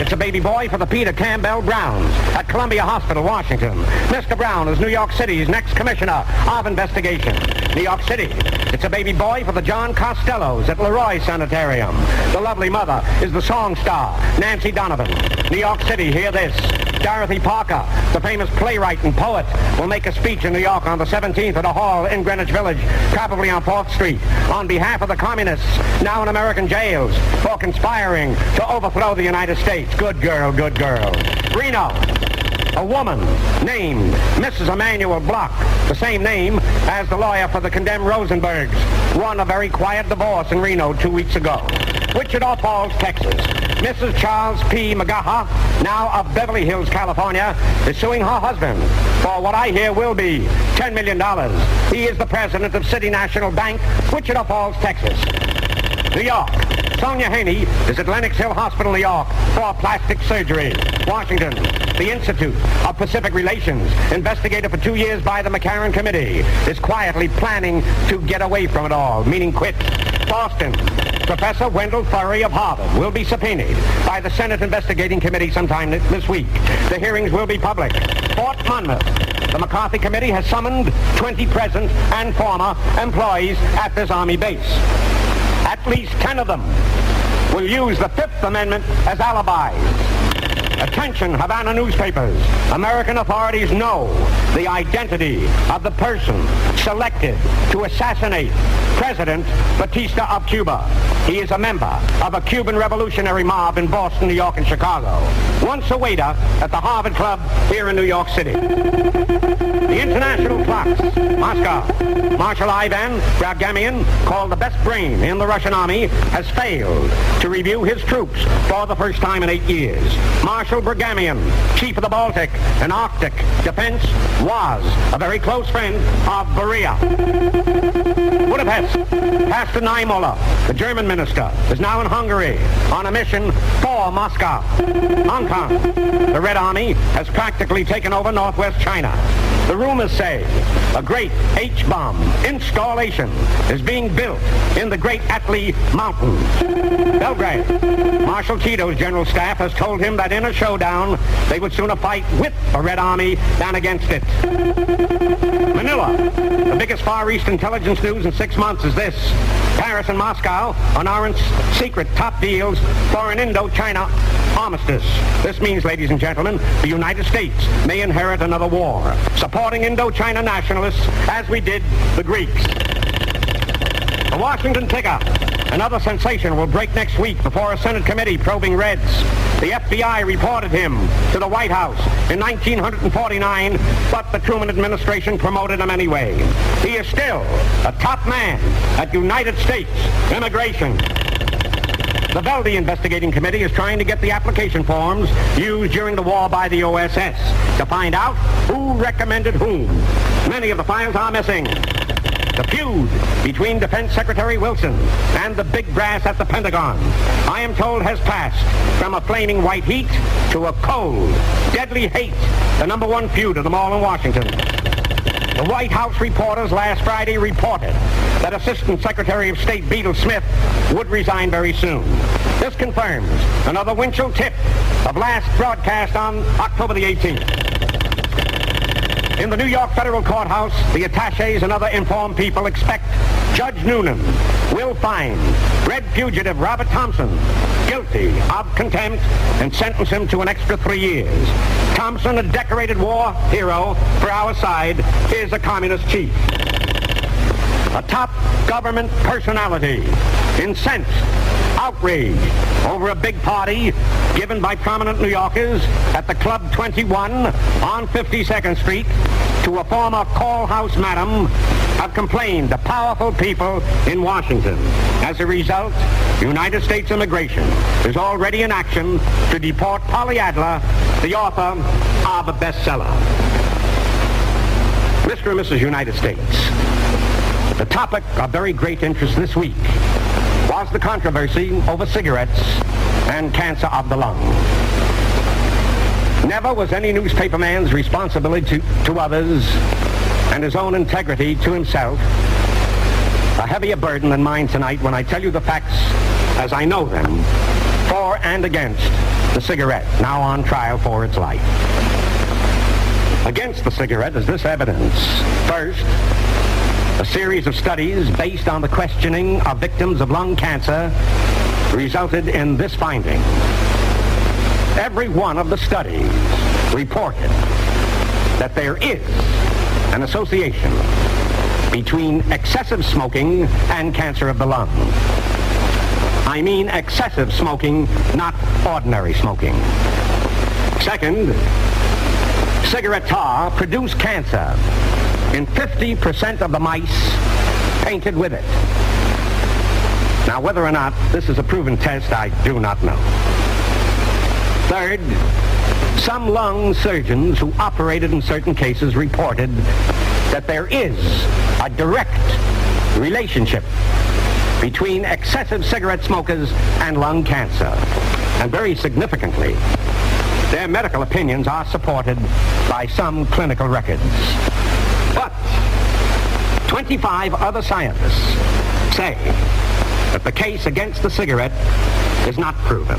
Speaker 13: It's a baby boy for the Peter Campbell Browns at Columbia Hospital, Washington. Mr. Brown is New York City's next commissioner of investigation. New York City. It's a baby boy for the John Costellos at Leroy Sanitarium. The lovely mother is the song star, Nancy Donovan. New York City, hear this. Dorothy Parker, the famous playwright and poet, will make a speech in New York on the 17th at a hall in Greenwich Village, probably on 4th Street, on behalf of the communists now in American jails for conspiring to overthrow the United States. Good girl, good girl. Reno, a woman named Mrs. Emanuel Bloch, the same name as the lawyer for the condemned Rosenbergs, won a very quiet divorce in Reno two weeks ago. Wichita Falls, Texas. Mrs. Charles P. McGaha, now of Beverly Hills, California, is suing her husband for what I hear will be $10 million. He is the president of City National Bank, Wichita Falls, Texas. New York. Sonia Haney is at Lenox Hill Hospital, New York, for plastic surgery. Washington. The Institute of Pacific Relations, investigated for two years by the McCarran Committee, is quietly planning to get away from it all, meaning quit. Boston. Professor Wendell Furry of Harvard will be subpoenaed by the Senate Investigating Committee sometime this week. The hearings will be public. Fort Monmouth. The McCarthy Committee has summoned 20 present and former employees at this Army base. At least 10 of them will use the Fifth Amendment as alibis. Attention, Havana newspapers. American authorities know the identity of the person selected to assassinate President Batista of Cuba. He is a member of a Cuban revolutionary mob in Boston, New York, and Chicago. Once a waiter at the Harvard Club here in New York City. The international clocks, Moscow. Marshal Ivan Bagramyan, called the best brain in the Russian army, has failed to review his troops for the first time in eight years. Marshal Bagramyan, chief of the Baltic and Arctic Defense, was a very close friend of Beria. Budapest, Pastor Niemoller, the German minister, is now in Hungary on a mission for Moscow. Hong Kong, the Red Army has practically taken over northwest China. The rumors say a great H-bomb installation is being built in the Great Altai Mountains. Belgrade. Marshal Tito's general staff has told him that in a showdown, they would sooner fight with the Red Army than against it. Manila. The biggest Far East intelligence news in six months is this. Paris and Moscow now in secret top deals for an Indo-China armistice. This means, ladies and gentlemen, the United States may inherit another war, supporting Indo-China nationalists as we did the Greeks. The Washington ticker. Another sensation will break next week before a Senate committee probing Reds. The FBI reported him to the White House in 1949, but the Truman administration promoted him anyway. He is still a top man at United States Immigration. The Velde Investigating Committee is trying to get the application forms used during the war by the OSS to find out who recommended whom. Many of the files are missing. The feud between Defense Secretary Wilson and the big brass at the Pentagon, I am told has passed from a flaming white heat to a cold, deadly hate, the number one feud of them all in Washington. The White House reporters last Friday reported that Assistant Secretary of State Bedell Smith would resign very soon. This confirms another Winchell tip of last broadcast on October the 18th. In the New York Federal Courthouse, the attaches and other informed people expect Judge Noonan will find Red fugitive Robert Thompson guilty of contempt and sentence him to an extra three years. Thompson, a decorated war hero for our side, is a communist chief. A top government personality incensed outrage over a big party given by prominent New Yorkers at the Club 21 on 52nd Street to a former call house madam have complained to powerful people in Washington. As a result, United States immigration is already in action to deport Polly Adler, the author of a bestseller. Mr. and Mrs. United States, the topic of very great interest this week the controversy over cigarettes and cancer of the lung. Never was any newspaperman's responsibility to, to others and his own integrity to himself a heavier burden than mine tonight when I tell you the facts as I know them for and against the cigarette, now on trial for its life. Against the cigarette is this evidence. First, a series of studies based on the questioning of victims of lung cancer resulted in this finding. Every one of the studies reported that there is an association between excessive smoking and cancer of the lung. I mean excessive smoking, not ordinary smoking. Second, cigarette tar produce cancer in 50% of the mice painted with it. Now, whether or not this is a proven test, I do not know. Third, some lung surgeons who operated in certain cases reported that there is a direct relationship between excessive cigarette smokers and lung cancer. And very significantly, their medical opinions are supported by some clinical records. But 25 other scientists say that the case against the cigarette is not proven.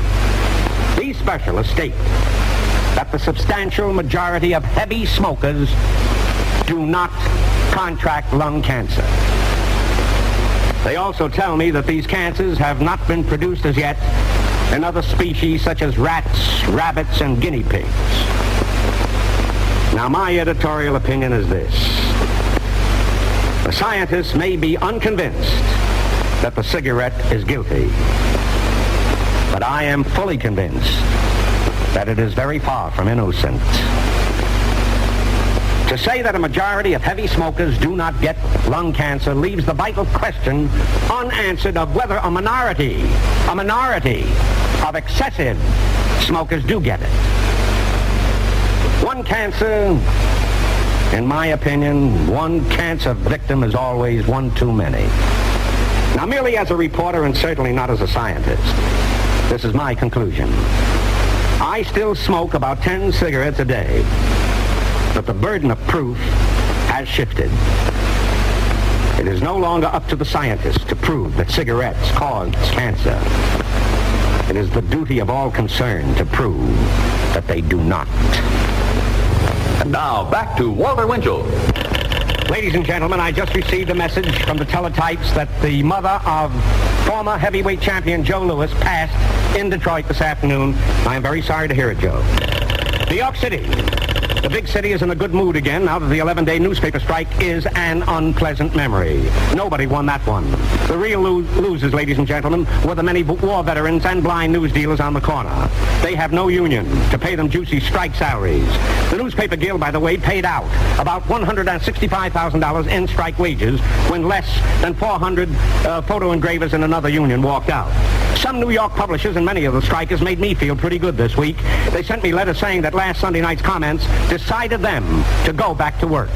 Speaker 13: These specialists state that the substantial majority of heavy smokers do not contract lung cancer. They also tell me that these cancers have not been produced as yet in other species such as rats, rabbits, and guinea pigs. Now, my editorial opinion is this. The scientists may be unconvinced that the cigarette is guilty, but I am fully convinced that it is very far from innocent. To say that a majority of heavy smokers do not get lung cancer leaves the vital question unanswered of whether a minority, a minority of excessive smokers do get it. One cancer, in my opinion, one cancer victim is always one too many. Now, merely as a reporter and certainly not as a scientist, this is my conclusion. I still smoke about 10 cigarettes a day. but the burden of proof has shifted. It is no longer up to the scientists to prove that cigarettes cause cancer. It is the duty of all concerned to prove that they do not.
Speaker 12: Now back to Walter Winchell.
Speaker 13: Ladies and gentlemen, I just received a message from the teletypes that the mother of former heavyweight champion Joe Louis passed in Detroit this afternoon. I am very sorry to hear it, Joe. New York City. The big city is in a good mood again now that the 11-day newspaper strike is an unpleasant memory. Nobody won that one. The real lo- losers, ladies and gentlemen, were the many war veterans and blind news dealers on the corner. They have no union to pay them juicy strike salaries. The newspaper guild, by the way, paid out about $165,000 in strike wages when less than 400 uh, photo engravers in another union walked out. Some New York publishers and many of the strikers made me feel pretty good this week. They sent me letters saying that last Sunday night's comments decided them to go back to work.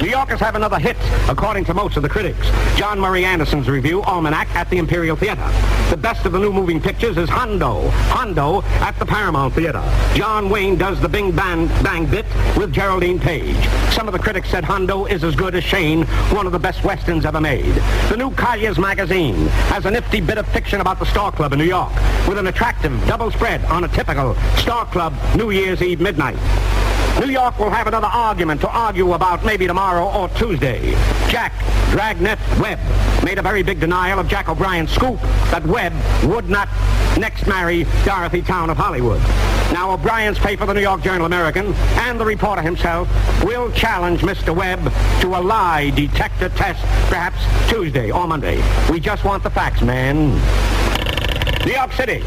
Speaker 13: New Yorkers have another hit, according to most of the critics. John Murray Anderson's revue, Almanac, at the Imperial Theater. The best of the new moving pictures is Hondo. Hondo at the Paramount Theater. John Wayne does the Bing Bang, bang bit with Geraldine Page. Some of the critics said Hondo is as good as Shane, one of the best westerns ever made. The new Collier's magazine has a nifty bit of fiction about the Stork Club in New York, with an attractive double spread on a typical Stork Club New Year's Eve midnight. New York will have another argument to argue about maybe tomorrow or Tuesday. Jack Dragnet Webb made a very big denial of Jack O'Brien's scoop that Webb would not next marry Dorothy Towne of Hollywood. Now O'Brien's paper, the New York Journal American, and the reporter himself will challenge Mr. Webb to a lie detector test perhaps Tuesday or Monday. We just want the facts, man. New York City.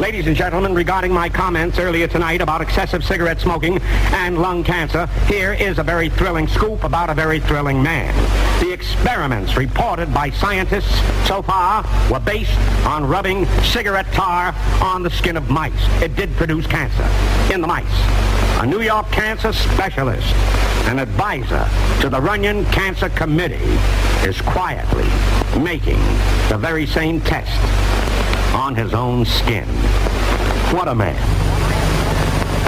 Speaker 13: Ladies and gentlemen, regarding my comments earlier tonight about excessive cigarette smoking and lung cancer, here is a very thrilling scoop about a very thrilling man. The experiments reported by scientists so far were based on rubbing cigarette tar on the skin of mice. It did produce cancer in the mice. A New York cancer specialist, an advisor to the Runyon Cancer Committee, is quietly making the very same test on his own skin. What a man.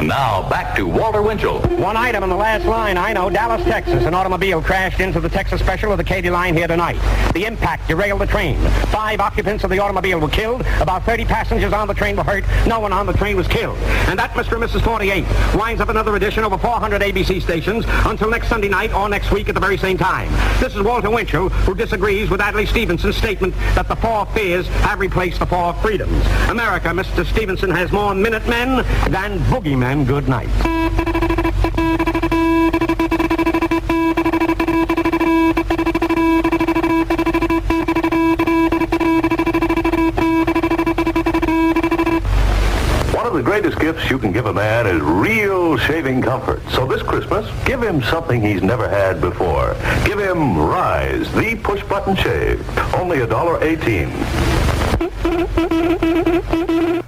Speaker 12: Now back to Walter Winchell.
Speaker 13: One item in the last line, I know, Dallas, Texas. An automobile crashed into the Texas special of the Katy line here tonight. The impact derailed the train. Five occupants of the automobile were killed. About 30 passengers on the train were hurt. No one on the train was killed. And that, Mr. and Mrs. 48, winds up another edition over 400 ABC stations until next Sunday night or next week at the very same time. This is Walter Winchell, who disagrees with Adlai Stevenson's statement that the four fears have replaced the four freedoms. America, Mr. Stevenson, has more Minutemen than boogeymen. Good night.
Speaker 14: One of the greatest gifts you can give a man is real shaving comfort. So this Christmas, give him something he's never had before. Give him Rise, the push-button shave. Only a dollar eighteen.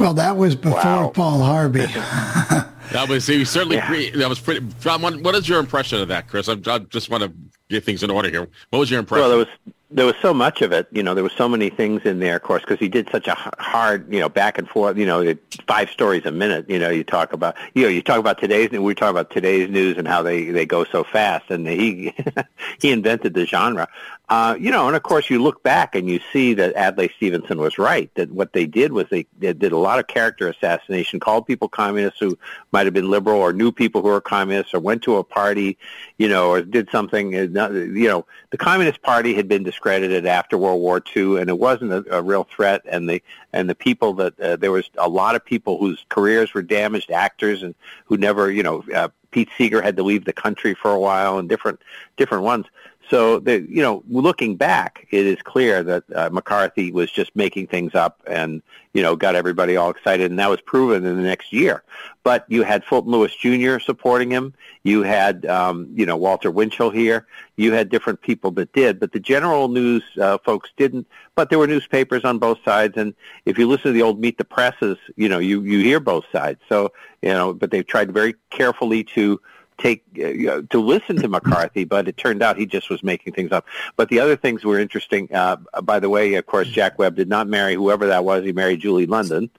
Speaker 1: Well, that was before Paul Harvey.
Speaker 2: That was he was certainly pretty, that was pretty. John, what, what is your impression of that, Chris? I, I just want to get things in order here. What was your impression?
Speaker 6: Well, there was there was so much of it. You know, there was so many things in there, of course, because he did such a hard, you know, back and forth. You know, five stories a minute. You know, you talk about, you know, you talk about today's. news. We talk about today's news and how they they go so fast, and he he invented the genre. Uh, you know, and of course, you look back and you see that Adlai Stevenson was right. That what they did was they, they did a lot of character assassination, called people communists who might have been liberal, or knew people who were communists, or went to a party, you know, or did something. uh, You know, the Communist Party had been discredited after World War II, and it wasn't a, a real threat. And the and the people that uh, there was a lot of people whose careers were damaged, actors, and who never, you know, uh, Pete Seeger had to leave the country for a while, and different different ones. So, the, you know, looking back, it is clear that uh, McCarthy was just making things up and, you know, got everybody all excited, and that was proven in the next year. But you had Fulton Lewis Jr. supporting him. You had, um, you know, Walter Winchell here. You had different people that did, but the general news uh, folks didn't. But there were newspapers on both sides, and if you listen to the old Meet the Presses, you know, you you hear both sides. So, you know, but they've tried very carefully to take uh, to listen to McCarthy, but it turned out he just was making things up. But the other things were interesting. Uh, by the way, of course, Jack Webb did not marry whoever that was. He married Julie London,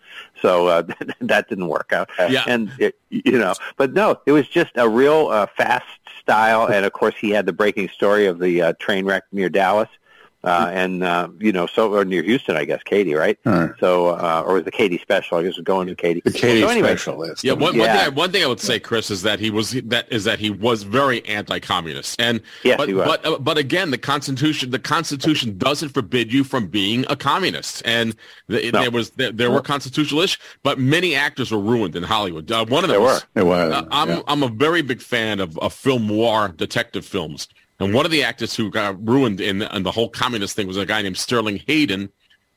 Speaker 6: so uh, that didn't work out.
Speaker 2: Yeah.
Speaker 6: And it, you know, but no, it was just a real uh, fast style, and of course, he had the breaking story of the uh, train wreck near Dallas. Uh, and uh, you know, so or near Houston, I guess, Katy, right? So, uh, or was the Katy special? I guess we're going to Katy. The
Speaker 4: Katy
Speaker 6: so anyway,
Speaker 4: special is.
Speaker 2: Yeah, one, one thing I, one thing I would say, Chris, is that he was that is that he was very anti-communist, and
Speaker 6: Yes,
Speaker 2: but
Speaker 6: he was.
Speaker 2: but uh, but again, the Constitution the Constitution doesn't forbid you from being a communist, and the, there was there, there were constitutional issues, but many actors were ruined in Hollywood. Uh, one of them
Speaker 6: There
Speaker 2: was,
Speaker 4: were. There were,
Speaker 2: uh, I'm
Speaker 4: yeah.
Speaker 2: I'm a very big fan of, of film noir detective films, and one of the actors who got ruined in, in the whole communist thing was a guy named Sterling Hayden,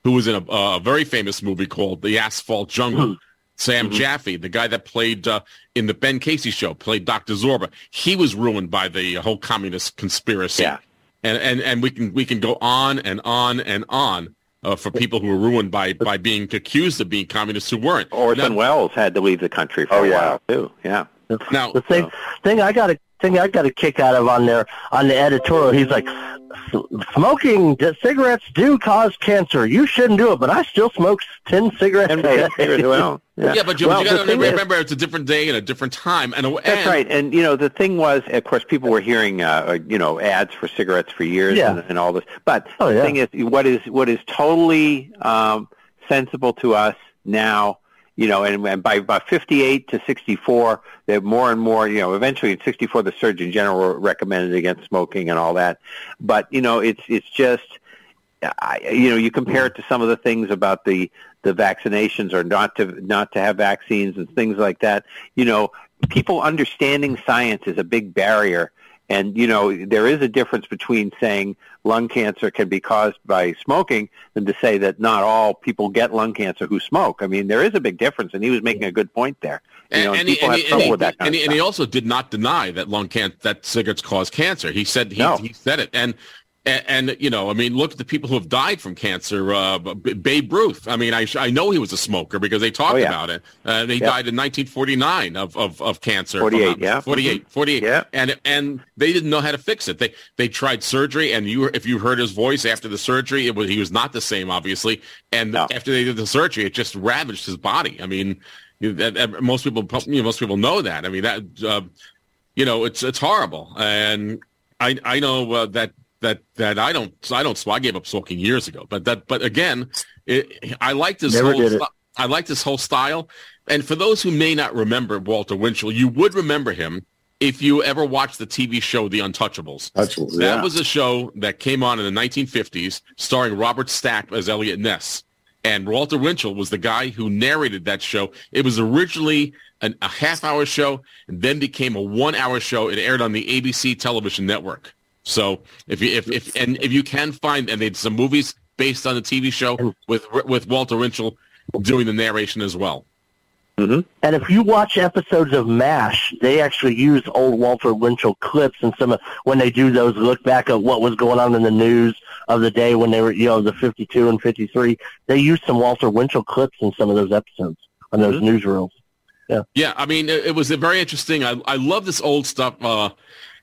Speaker 2: who was in a, a very famous movie called The Asphalt Jungle. Sam Jaffe, the guy that played uh, in the Ben Casey show, played Dr. Zorba. He was ruined by the whole communist conspiracy.
Speaker 6: Yeah.
Speaker 2: And, and, and we can we can go on and on and on uh, for people who were ruined by, by being accused of being communists who weren't.
Speaker 6: Orson
Speaker 2: Now-
Speaker 6: Welles had to leave the country for
Speaker 9: Oh,
Speaker 6: a
Speaker 9: yeah.
Speaker 6: while too. Yeah.
Speaker 2: Now,
Speaker 7: The thing, thing I got a thing I got a kick out of on there on the editorial. He's like, smoking cigarettes do cause cancer. You shouldn't do it, but I still smoke ten cigarettes a day.
Speaker 6: well,
Speaker 2: yeah, but you,
Speaker 6: Well,
Speaker 2: you got to
Speaker 6: thing is-
Speaker 2: remember it's a different day and a different time. And,
Speaker 6: That's right. And you know, the thing was, of course, people were hearing, uh, uh, you know, ads for cigarettes for years
Speaker 7: Yeah.
Speaker 6: and, and all this. But
Speaker 7: Oh,
Speaker 6: the
Speaker 7: yeah.
Speaker 6: thing is, what is what is totally um, sensible to us now, you know, and, and by about 58 to 64, there more and more, you know, eventually in 64, the Surgeon General recommended against smoking and all that. But you know, it's it's just. I, you know, you compare it to some of the things about the the vaccinations or not to not to have vaccines and things like that. You know, people understanding science is a big barrier, and you know there is a difference between saying lung cancer can be caused by smoking than to say that not all people get lung cancer who smoke. I mean, there is a big difference, and he was making a good point there. You know, and, people
Speaker 2: and,
Speaker 6: have trouble
Speaker 2: and, he,
Speaker 6: with that
Speaker 2: and, he, and he also did not deny that lung cancer, that cigarettes cause cancer. He said he,
Speaker 6: No.
Speaker 2: he said it, and, and and you know, I mean, look at the people who have died from cancer. Uh, Babe Ruth. I mean, I I know he was a smoker because they talked
Speaker 6: Oh, yeah.
Speaker 2: about it. Uh, he
Speaker 6: Yep.
Speaker 2: died in 1949 of of, of cancer.
Speaker 6: 48, yeah.
Speaker 2: 48, 48.
Speaker 6: Yeah.
Speaker 2: And and they didn't know how to fix it. They they tried surgery, and you if you heard his voice after the surgery, it was he was not the same, obviously. And after they did the surgery, it just ravaged his body. I mean, you- that, that- most people you know, most people know that. I mean that uh, you know it's it's horrible, and I I know uh, that that that I don't I don't. I gave up smoking years ago, but that but again, it, I like this
Speaker 7: Never
Speaker 2: whole I like this whole style. And for those who may not remember Walter Winchell, you would remember him if you ever watched the TV show The Untouchables.
Speaker 4: Untouchables,
Speaker 2: That
Speaker 4: yeah.
Speaker 2: was a show that came on in the 1950s, starring Robert Stack as Eliot Ness. And Walter Winchell was the guy who narrated that show. It was originally an, a half-hour show, and then became a one-hour show. It aired on the ABC television network. So if you if, if and if you can find and they did some movies based on the TV show with with Walter Winchell doing the narration as well.
Speaker 6: Mm-hmm.
Speaker 7: And if you watch episodes of MASH, they actually use old Walter Winchell clips and some of when they do those look back at what was going on in the news of the day when they were, you know, the 52 and 53. They use some Walter Winchell clips in some of those episodes on those
Speaker 2: Mm-hmm.
Speaker 7: newsreels. Yeah.
Speaker 2: Yeah, I mean, it, it was a very interesting. I I love this old stuff. Uh,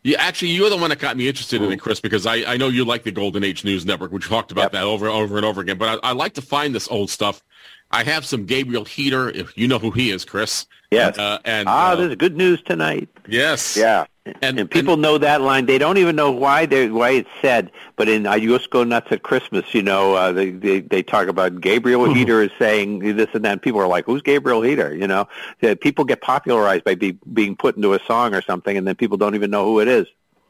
Speaker 2: yeah, actually, you're the one that got me interested in it, Chris, because I, I know you like the Golden Age News Network. We talked about that over over and over again. But I, I like to find this old stuff. I have some Gabriel Heatter, if you know who he is, Chris.
Speaker 6: Yes.
Speaker 2: Uh, and
Speaker 6: ah,
Speaker 2: uh,
Speaker 6: there's good news tonight.
Speaker 2: yes.
Speaker 9: Yeah.
Speaker 2: And,
Speaker 6: And people know that line. They don't even know why they why it's said. But in I Just Go Nuts at Christmas, you know, uh, they, they they talk about Gabriel
Speaker 2: Mm-hmm.
Speaker 6: Heatter is saying this and that. And people are like, "Who's Gabriel Heatter?" You know, that people get popularized by be, being put into a song or something, and then people don't even know who it is.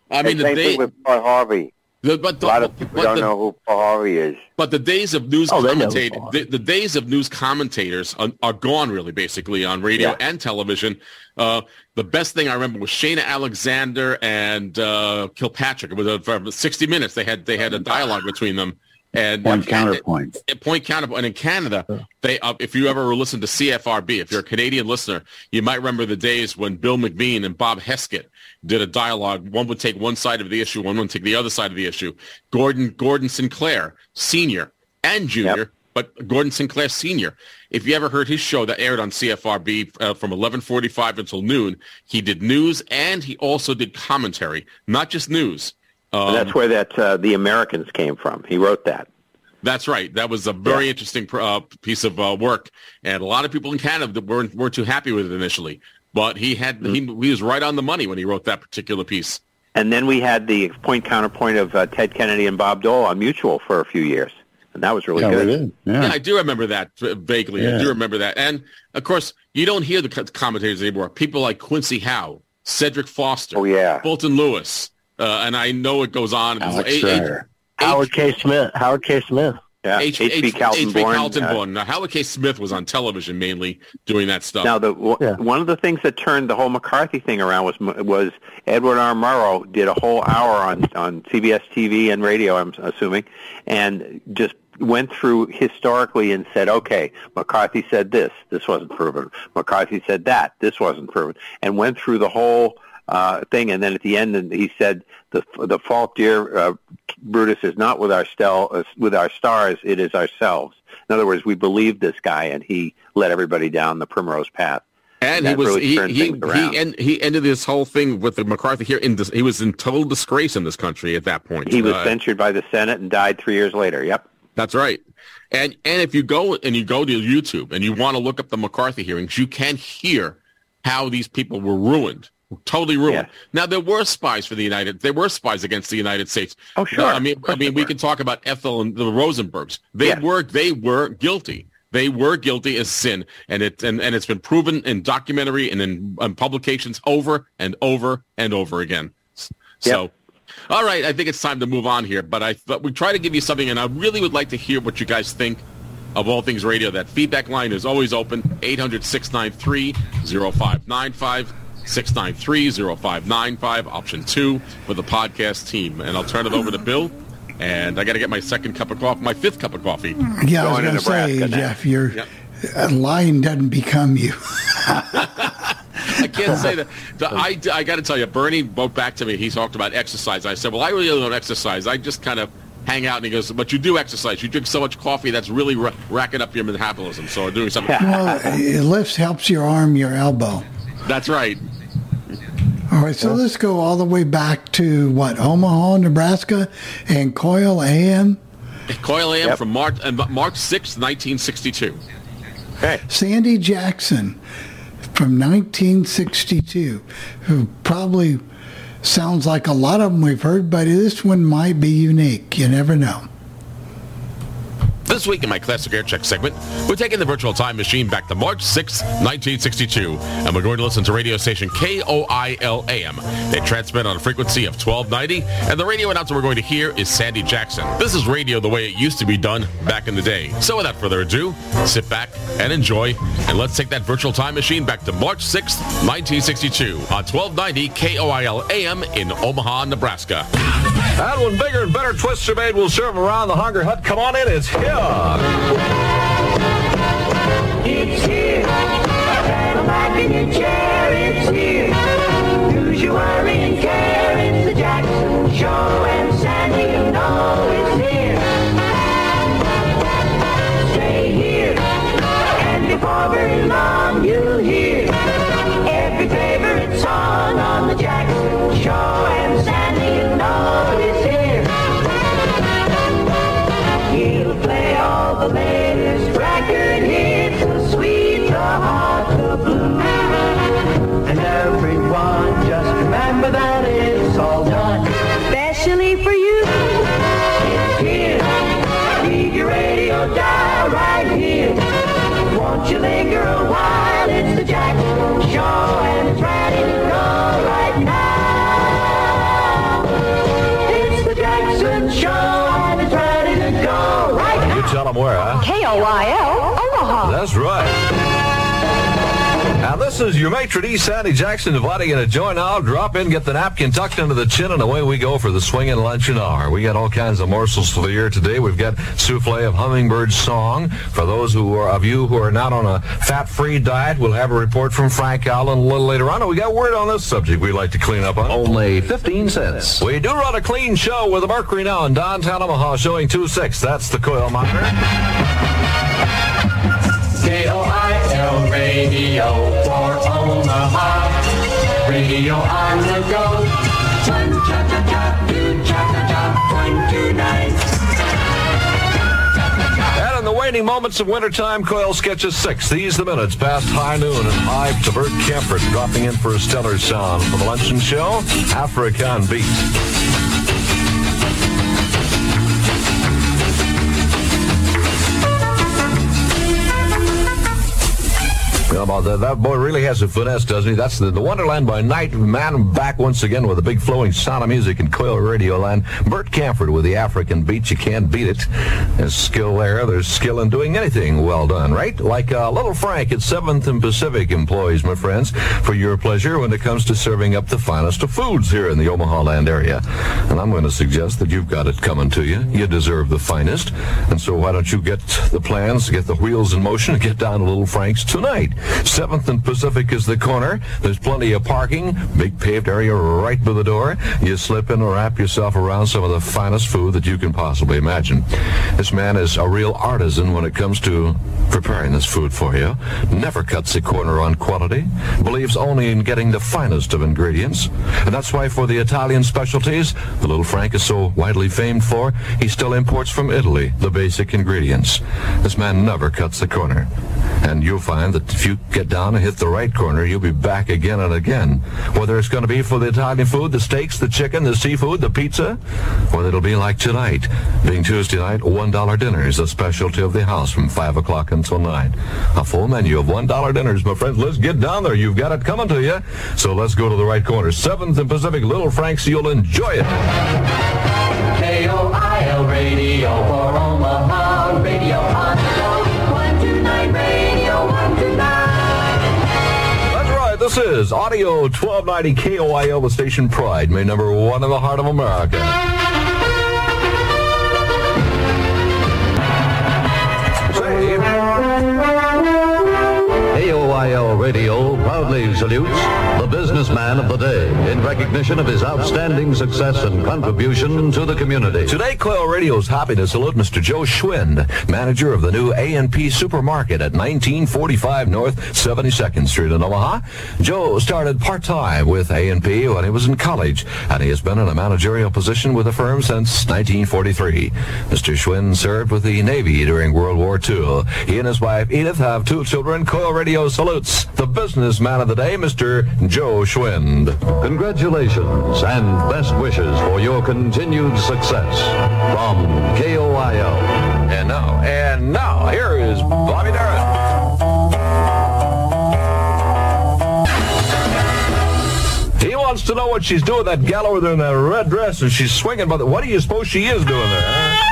Speaker 2: I mean, the
Speaker 9: same
Speaker 2: day,
Speaker 9: thing with Paul Harvey.
Speaker 2: The, but the,
Speaker 9: A lot of people
Speaker 2: but
Speaker 9: don't
Speaker 2: the-
Speaker 9: know who Paul is.
Speaker 2: But the days of news
Speaker 7: Oh, they know
Speaker 2: commentator,
Speaker 7: Paul.
Speaker 2: the, the days of news commentators are, are gone, really, basically on radio
Speaker 6: Yeah.
Speaker 2: and television. Uh, the best thing I remember was Shana Alexander and uh, Kilpatrick. It was a, for 60 minutes. They had they had a dialogue between them. And
Speaker 4: Point
Speaker 2: and-
Speaker 4: counterpoint.
Speaker 2: and point counterpoint. And in Canada, they uh, if you ever listen to CFRB, if you're a Canadian listener, you might remember the days when Bill McVean and Bob Hesketh did a dialogue. One would take one side of the issue, one would take the other side of the issue. Gordon Gordon Sinclair, senior and junior, but Gordon Sinclair Sr. If you ever heard his show that aired on CFRB uh, from 11:45 until noon, he did news and he also did commentary, not just news.
Speaker 6: And
Speaker 2: Um,
Speaker 6: that's where that uh, the Americans came from. He wrote that.
Speaker 2: That's right. That was a very interesting uh, piece of uh, work, and a lot of people in Canada weren't weren't too happy with it initially. But he had he, he was right on the money when he wrote that particular piece.
Speaker 6: And then we had the point counterpoint of uh, Ted Kennedy and Bob Dole on Mutual for a few years, and that was really
Speaker 4: Yeah, we
Speaker 6: good.
Speaker 4: did. Yeah.
Speaker 2: I do remember that vaguely. I do remember that, and of course, you don't hear the commentators anymore. People like Quincy Howe, Cedric Foster,
Speaker 6: Oh yeah,
Speaker 2: Fulton Lewis, uh, and I know it goes on.
Speaker 4: Alex
Speaker 2: A- A-
Speaker 7: Howard K. Smith. Howard K. Smith.
Speaker 6: Yeah,
Speaker 2: H-
Speaker 6: H.V.
Speaker 2: H-
Speaker 6: Kaltenborn,
Speaker 2: H.V.
Speaker 6: uh,
Speaker 2: Kaltenborn. Now, Howard K. Smith was on television mainly doing that stuff.
Speaker 6: Now, the w-
Speaker 7: Yeah.
Speaker 6: one of the things that turned the whole McCarthy thing around was was Edward R. Murrow did a whole hour on on CBS TV and radio. I'm assuming, and just went through historically and said, okay, McCarthy said this, this wasn't proven. McCarthy said that, this wasn't proven, and went through the whole uh, thing. And then at the end, he said, the the fault, dear uh, Brutus, is not with our stel- uh, with our stars, it is ourselves. In other words, we believed this guy, and he led everybody down the primrose path.
Speaker 2: And he was
Speaker 6: really
Speaker 2: he he, he, he ended this whole thing with the McCarthy here in this, he was in total disgrace in this country at that point.
Speaker 6: He was
Speaker 2: Uh,
Speaker 6: censured by the Senate and died three years later. Yep.
Speaker 2: That's right. And and if you go and you go to YouTube and you want to look up the McCarthy hearings, you can hear how these people were ruined, totally ruined. Now there were spies for the United. There were spies against the United States.
Speaker 6: Oh sure.
Speaker 2: I mean, I mean, we can talk about Ethel and the Rosenbergs. They
Speaker 6: Yes.
Speaker 2: were they were guilty. They were guilty as sin, and it and, and it's been proven in documentary and in, in publications over and over and over again. So, all right, I think it's time to move on here. But I thought we try to give you something, and I really would like to hear what you guys think of All Things Radio. That feedback line is always open 800-693-0595. 693-0595, option two for the podcast team. And I'll turn it over to Bill. And I got to get my second cup of coffee, my fifth cup of coffee.
Speaker 1: Yeah, I was
Speaker 6: Going to
Speaker 1: say,
Speaker 6: now.
Speaker 1: Jeff, your
Speaker 2: Yep.
Speaker 1: uh, lying doesn't become you.
Speaker 2: I can't say that. The, I, I got to tell you, Bernie wrote back to me. He talked about exercise. I said, well, I really don't exercise. I just kind of hang out. And he goes, but you do exercise. You drink so much coffee, that's really ra- racking up your metabolism. So doing something.
Speaker 1: well, it lifts, helps your arm, your elbow.
Speaker 2: That's right.
Speaker 1: All right, so let's go all the way back to what Omaha, Nebraska, and Coil AM.
Speaker 2: Coil AM
Speaker 6: Yep.
Speaker 2: from March, uh, March 6th, 1962.
Speaker 6: Okay.
Speaker 1: Sandy Jackson from 1962, who probably sounds like a lot of them we've heard, but this one might be unique. You never know.
Speaker 2: This week in my Classic Air Check segment, we're taking the virtual time machine back to March 6, 1962, and we're going to listen to radio station KOIL-AM. They transmit on a frequency of 1290, and the radio announcer we're going to hear is Sandy Jackson. This is radio the way it used to be done back in the day. So without further ado, sit back and enjoy, and let's take that virtual time machine back to March 6, 1962, on 1290 KOIL-AM in Omaha, Nebraska.
Speaker 15: And when bigger and better twists are made, we'll serve around the Hunger Hut. Come on in, it's here.
Speaker 16: It's here. Settle back in your chair. It's here. Lose your worry and care. It's the Jackson Show, and Sandy, you know remember that it's all done, especially for you. It's here, leave your radio dial right here. Won't you linger a while? It's the Jackson Show, and it's ready to go right now. It's the Jackson Show, and it's ready to go right now.
Speaker 15: You tell 'em where, huh?
Speaker 16: K-O-I-L, Omaha.
Speaker 15: That's right. This is your maitre d' Sandy Jackson inviting you to join now. Drop in, get the napkin tucked under the chin, and away we go for the swinging luncheon hour. We got all kinds of morsels for the year today. We've got souffle of hummingbird song. For those who are of you who are not on a fat-free diet, we'll have a report from Frank Allen a little later on. And we got word on this subject we'd like to clean up on.
Speaker 12: Only 15 cents.
Speaker 15: We do run a clean show with the Mercury now in downtown Omaha showing 2-6. That's the coil monitor.
Speaker 16: K-O-I-L radio for Omaha. Radio on the go. One cha cha cha, two cha cha cha, one two nine.
Speaker 15: And in the waning moments of wintertime, Coil sketches six. These the minutes past high noon and five to Bert Kaempfert dropping in for a stellar sound for the luncheon show, African Beat. About that? That boy really has a finesse, doesn't he? That's the, the Wonderland by Night. Man back once again with a big flowing sound of music in Coil Radio Land. Bert Kaempfert with the African beat. You can't beat it. There's skill there. There's skill in doing anything well done, right? Like uh, Little Frank at 7th and Pacific employs, my friends, for your pleasure when it comes to serving up the finest of foods here in the Omaha land area. And I'm going to suggest that you've got it coming to you. You deserve the finest. And so why don't you get the plans, get the wheels in motion, and get down to Little Frank's tonight? 7th and Pacific is the corner. There's plenty of parking, big paved area right by the door. You slip in and wrap yourself around some of the finest food that you can possibly imagine. This man is a real artisan when it comes to preparing this food for you. Never cuts a corner on quality. Believes only in getting the finest of ingredients. And that's why for the Italian specialties, the little Frank is so widely famed for, he still imports from Italy the basic ingredients. This man never cuts the corner. And you'll find that if you get down and hit the right corner, you'll be back again and again. Whether it's going to be for the Italian food, the steaks, the chicken, the seafood, the pizza, or it'll be like tonight. Being Tuesday night, $1 dinners, a specialty of the house from 5 o'clock until 9. A full menu of $1 dinners, my friends. Let's get down there. You've got it coming to you. So let's go to the right corner. 7th and Pacific, Little Frank's. You'll enjoy it.
Speaker 16: K-O-I-L radio for Omaha. Radio
Speaker 15: This is Audio 1290 KOIL, the station Pride, made number one in the heart of America.
Speaker 17: AOIL Radio proudly salutes the businessman of the day in recognition of his outstanding success and contribution to the community.
Speaker 15: Today, Coil Radio's happy to salute Mr. Joe Schwind, manager of the new A&P Supermarket at 1945 North 72nd Street in Omaha. Joe started part-time with A&P when he was in college, and he has been in a managerial position with the firm since 1943. Mr. Schwind served with the Navy during World War II. He and his wife Edith have two children. Coil Radio salutes the businessman of the day, Mr. Joe Schwind.
Speaker 17: Congratulations and best wishes for your continued success from KOIL.
Speaker 15: And now, and now, here is Bobby Darin. He wants to know what she's doing, that gal over there in that red dress, and she's swinging by the... What do you suppose she is doing there? huh?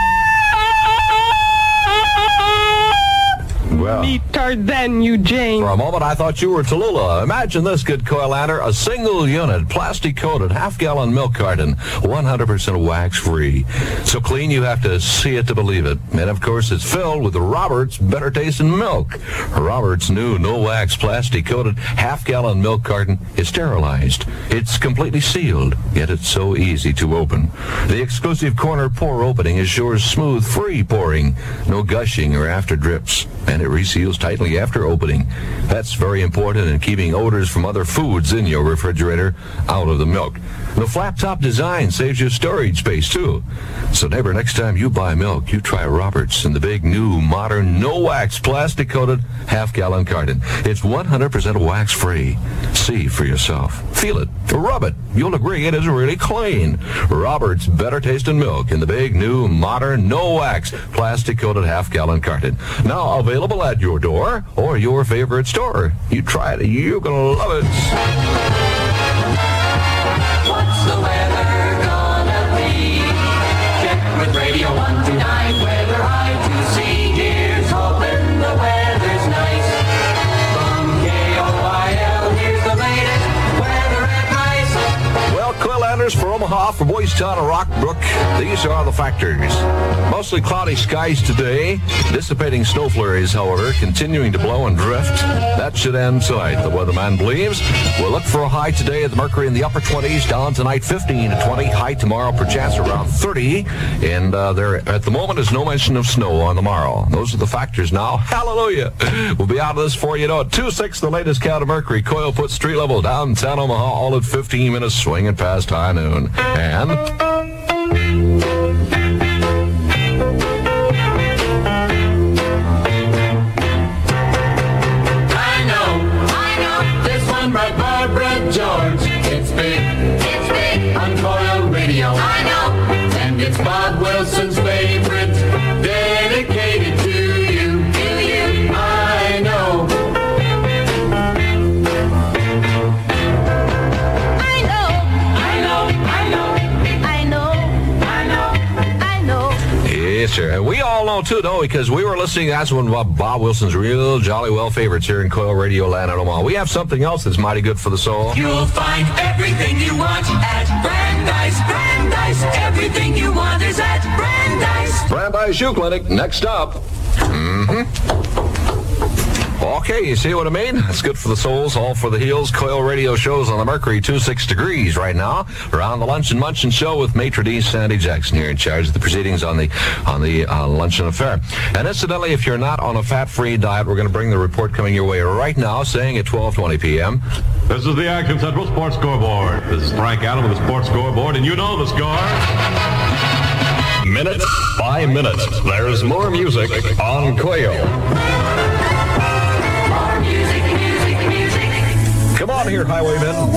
Speaker 15: Well,
Speaker 18: Meet Tarzan, you Jane.
Speaker 15: for a moment, I thought you were Tallulah. Imagine this, good Coilander, a single unit, plastic-coated, half-gallon milk carton, 100% wax-free. So clean you have to see it to believe it. And of course, it's filled with Robert's better tasting milk. Robert's new no-wax plastic-coated half-gallon milk carton is sterilized. It's completely sealed, yet it's so easy to open. The exclusive corner pour opening ensures smooth, free pouring, no gushing or after drips, and it reseals tightly after opening. That's very important in keeping odors from other foods in your refrigerator out of the milk. The flat top design saves you storage space too. So neighbor, next time you buy milk, you try Roberts in the big new modern no wax plastic coated half gallon carton. It's 100% wax free. See for yourself. Feel it. Rub it. You'll agree it is really clean. Roberts better tasting milk in the big new modern no wax plastic coated half gallon carton. Now available at your door or your favorite store. You try it. You're going to love it. Omaha, for Boys Town and Rockbrook, these are the factors. Mostly cloudy skies today. Dissipating snow flurries, however, continuing to blow and drift. That should end tonight, the weatherman believes. We'll look for a high today at the Mercury in the upper 20s, down tonight 15 to 20. High tomorrow, perchance around 30. And uh, there, at the moment, is no mention of snow on the morrow. Those are the factors now. Hallelujah. We'll be out of this for you know. 2-6, the latest count of Mercury. Coil put street level downtown Omaha, all at 15 minutes, swinging past high noon. And... too, don't we? Because we were listening. That's one of Bob Wilson's real jolly well favorites here in Coil Radio Land at Omaha. We have something else that's mighty good for the soul.
Speaker 16: You'll find everything you want at Brandeis. Brandeis, everything you want is at Brandeis.
Speaker 15: Brandeis Shoe Clinic, next up. Mm-hmm. Okay, you see what I mean? It's good for the souls, all for the heels. Coil radio shows on the Mercury, 26 degrees right now. Around the Lunch and Munchin show with Maitre d' Sandy Jackson here in charge of the proceedings on the on the uh, luncheon affair. And incidentally, if you're not on a fat-free diet, we're going to bring the report coming your way right now, saying at 12:20 p.m.
Speaker 19: This is the Action Central Sports Scoreboard. This is Frank Allen with the Sports Scoreboard, and you know the score.
Speaker 14: Minute by minute, there's more music on Quail.
Speaker 15: Come on here, highwaymen.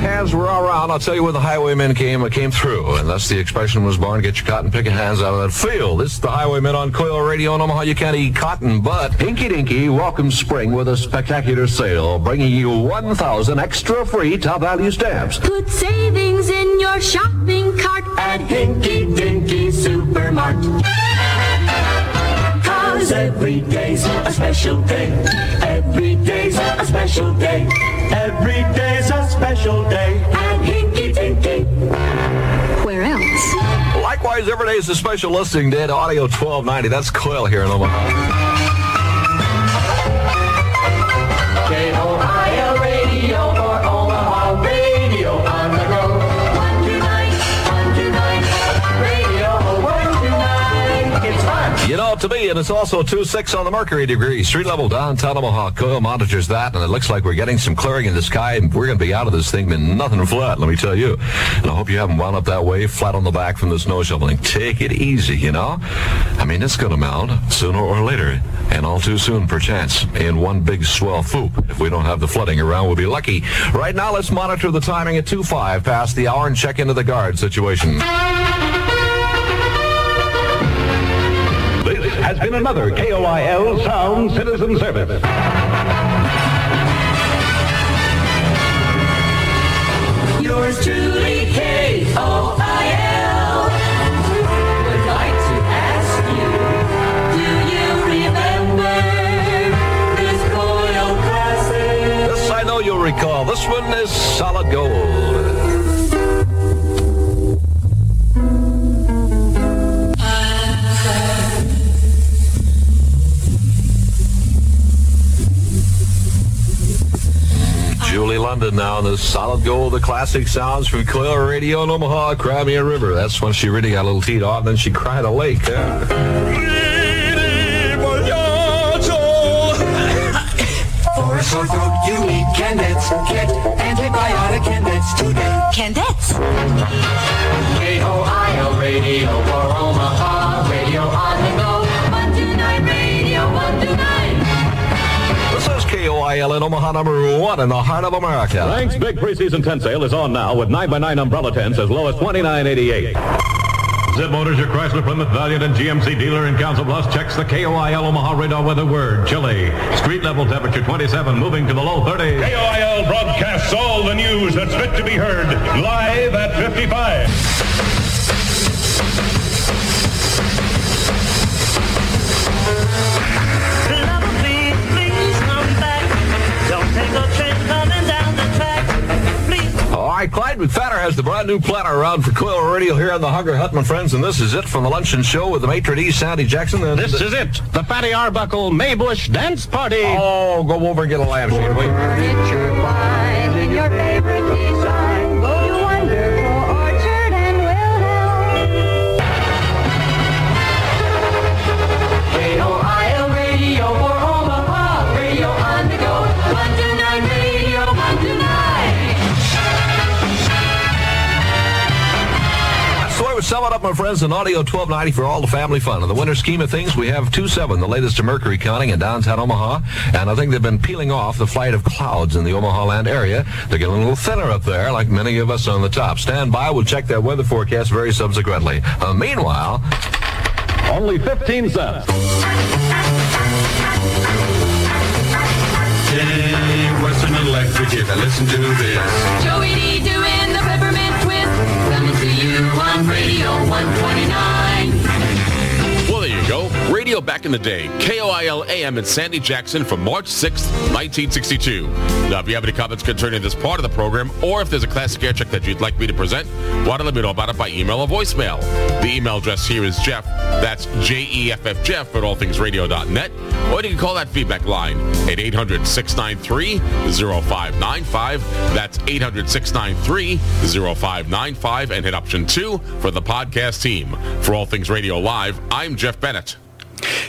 Speaker 16: The
Speaker 15: hands were around. I'll tell you when the highwaymen came uh, came through, and thus the expression was born. Get your cotton picking hands out of that field. This is the highwaymen on Coil Radio in Omaha. You can't eat cotton, but Hinky Dinky welcomes spring with a spectacular sale, bringing you 1,000 extra free top value stamps.
Speaker 16: Put savings in your shopping cart at Hinky Dinky Supermart. Cause every day's a special day. Every day's a special day. Every day's a special day at Hinky Dinky.
Speaker 15: Where else? Likewise, every day is a special listing day at Audio 1290. That's Coil here in Omaha. Know, to me, and it's also 2-6 on the Mercury degree. Street level downtown Omaha. Coil monitors that, and it looks like we're getting some clearing in the sky, and we're going to be out of this thing, but nothing flat, let me tell you. And I hope you haven't wound up that way, flat on the back from the snow shoveling. Take it easy, you know? I mean, it's going to melt sooner or later, and all too soon, perchance, in one big swell foop. If we don't have the flooding around, we'll be lucky. Right now, let's monitor the timing at 2-5 past the hour and check into the guard situation.
Speaker 14: Has been another KOIL Sound Citizen Service.
Speaker 16: Yours truly, K-O-I-L. Would like to ask you, do you remember this Coil classic?
Speaker 15: This I know you'll recall. This one is solid gold. London now in the solid gold, the classic sounds from Coil Radio in Omaha, Cry Me a River. That's when she really got a little teed off, and then she cried a lake. Yeah.
Speaker 16: For a sore throat, you need Candets. Get antibiotic Candets today. Candets. K-O-I-L radio for Omaha. Radio on
Speaker 15: is in Omaha, number one in the heart of America.
Speaker 19: Thanks Big Preseason Tent Sale is on now with 9x9 umbrella tents as low as $29.88. Zip Motors, your Chrysler, Plymouth, Valiant, and GMC dealer in Council Bluffs checks the KOIL Omaha radar weather word. Chilly. Street level temperature 27, moving to the low 30s.
Speaker 14: KOIL broadcasts all the news that's fit to be heard live at 55.
Speaker 15: Right, Clyde McPhatter has the brand new platter around for Coil Radio here on the Hunger Hut, my friends, and this is it from the Luncheon Show with the maitre d' Sandy Jackson. And
Speaker 13: This is it, the Fatty Arbuckle Maybush Dance Party.
Speaker 15: Oh, go over and get a lampshade, wait. That's the way we sum it up, my friends, in Audio 1290 for all the family fun. In the winter scheme of things, we have 2-7, the latest to Mercury counting in downtown Omaha, and I think they've been peeling off the flight of clouds in the Omaha land area. They're getting a little thinner up there, like many of us on the top. Stand by, we'll check that weather forecast very subsequently. Uh, meanwhile,
Speaker 19: only 15 cents.
Speaker 20: Hey, Western Electric, if I listen to this.
Speaker 16: Joey Radio 129.
Speaker 2: Radio back in the day. KOIL AM in Sandy Jackson from March 6th, 1962. Now, if you have any comments concerning this part of the program, or if there's a classic air check that you'd like me to present, why don't let me know about it by email or voicemail. The email address here is Jeff. That's J-E-F-F Jeff at allthingsradio.net. Or you can call that feedback line at 800-693-0595. That's 800-693-0595 and hit option two for the podcast team. For All Things Radio Live, I'm Jeff Bennett.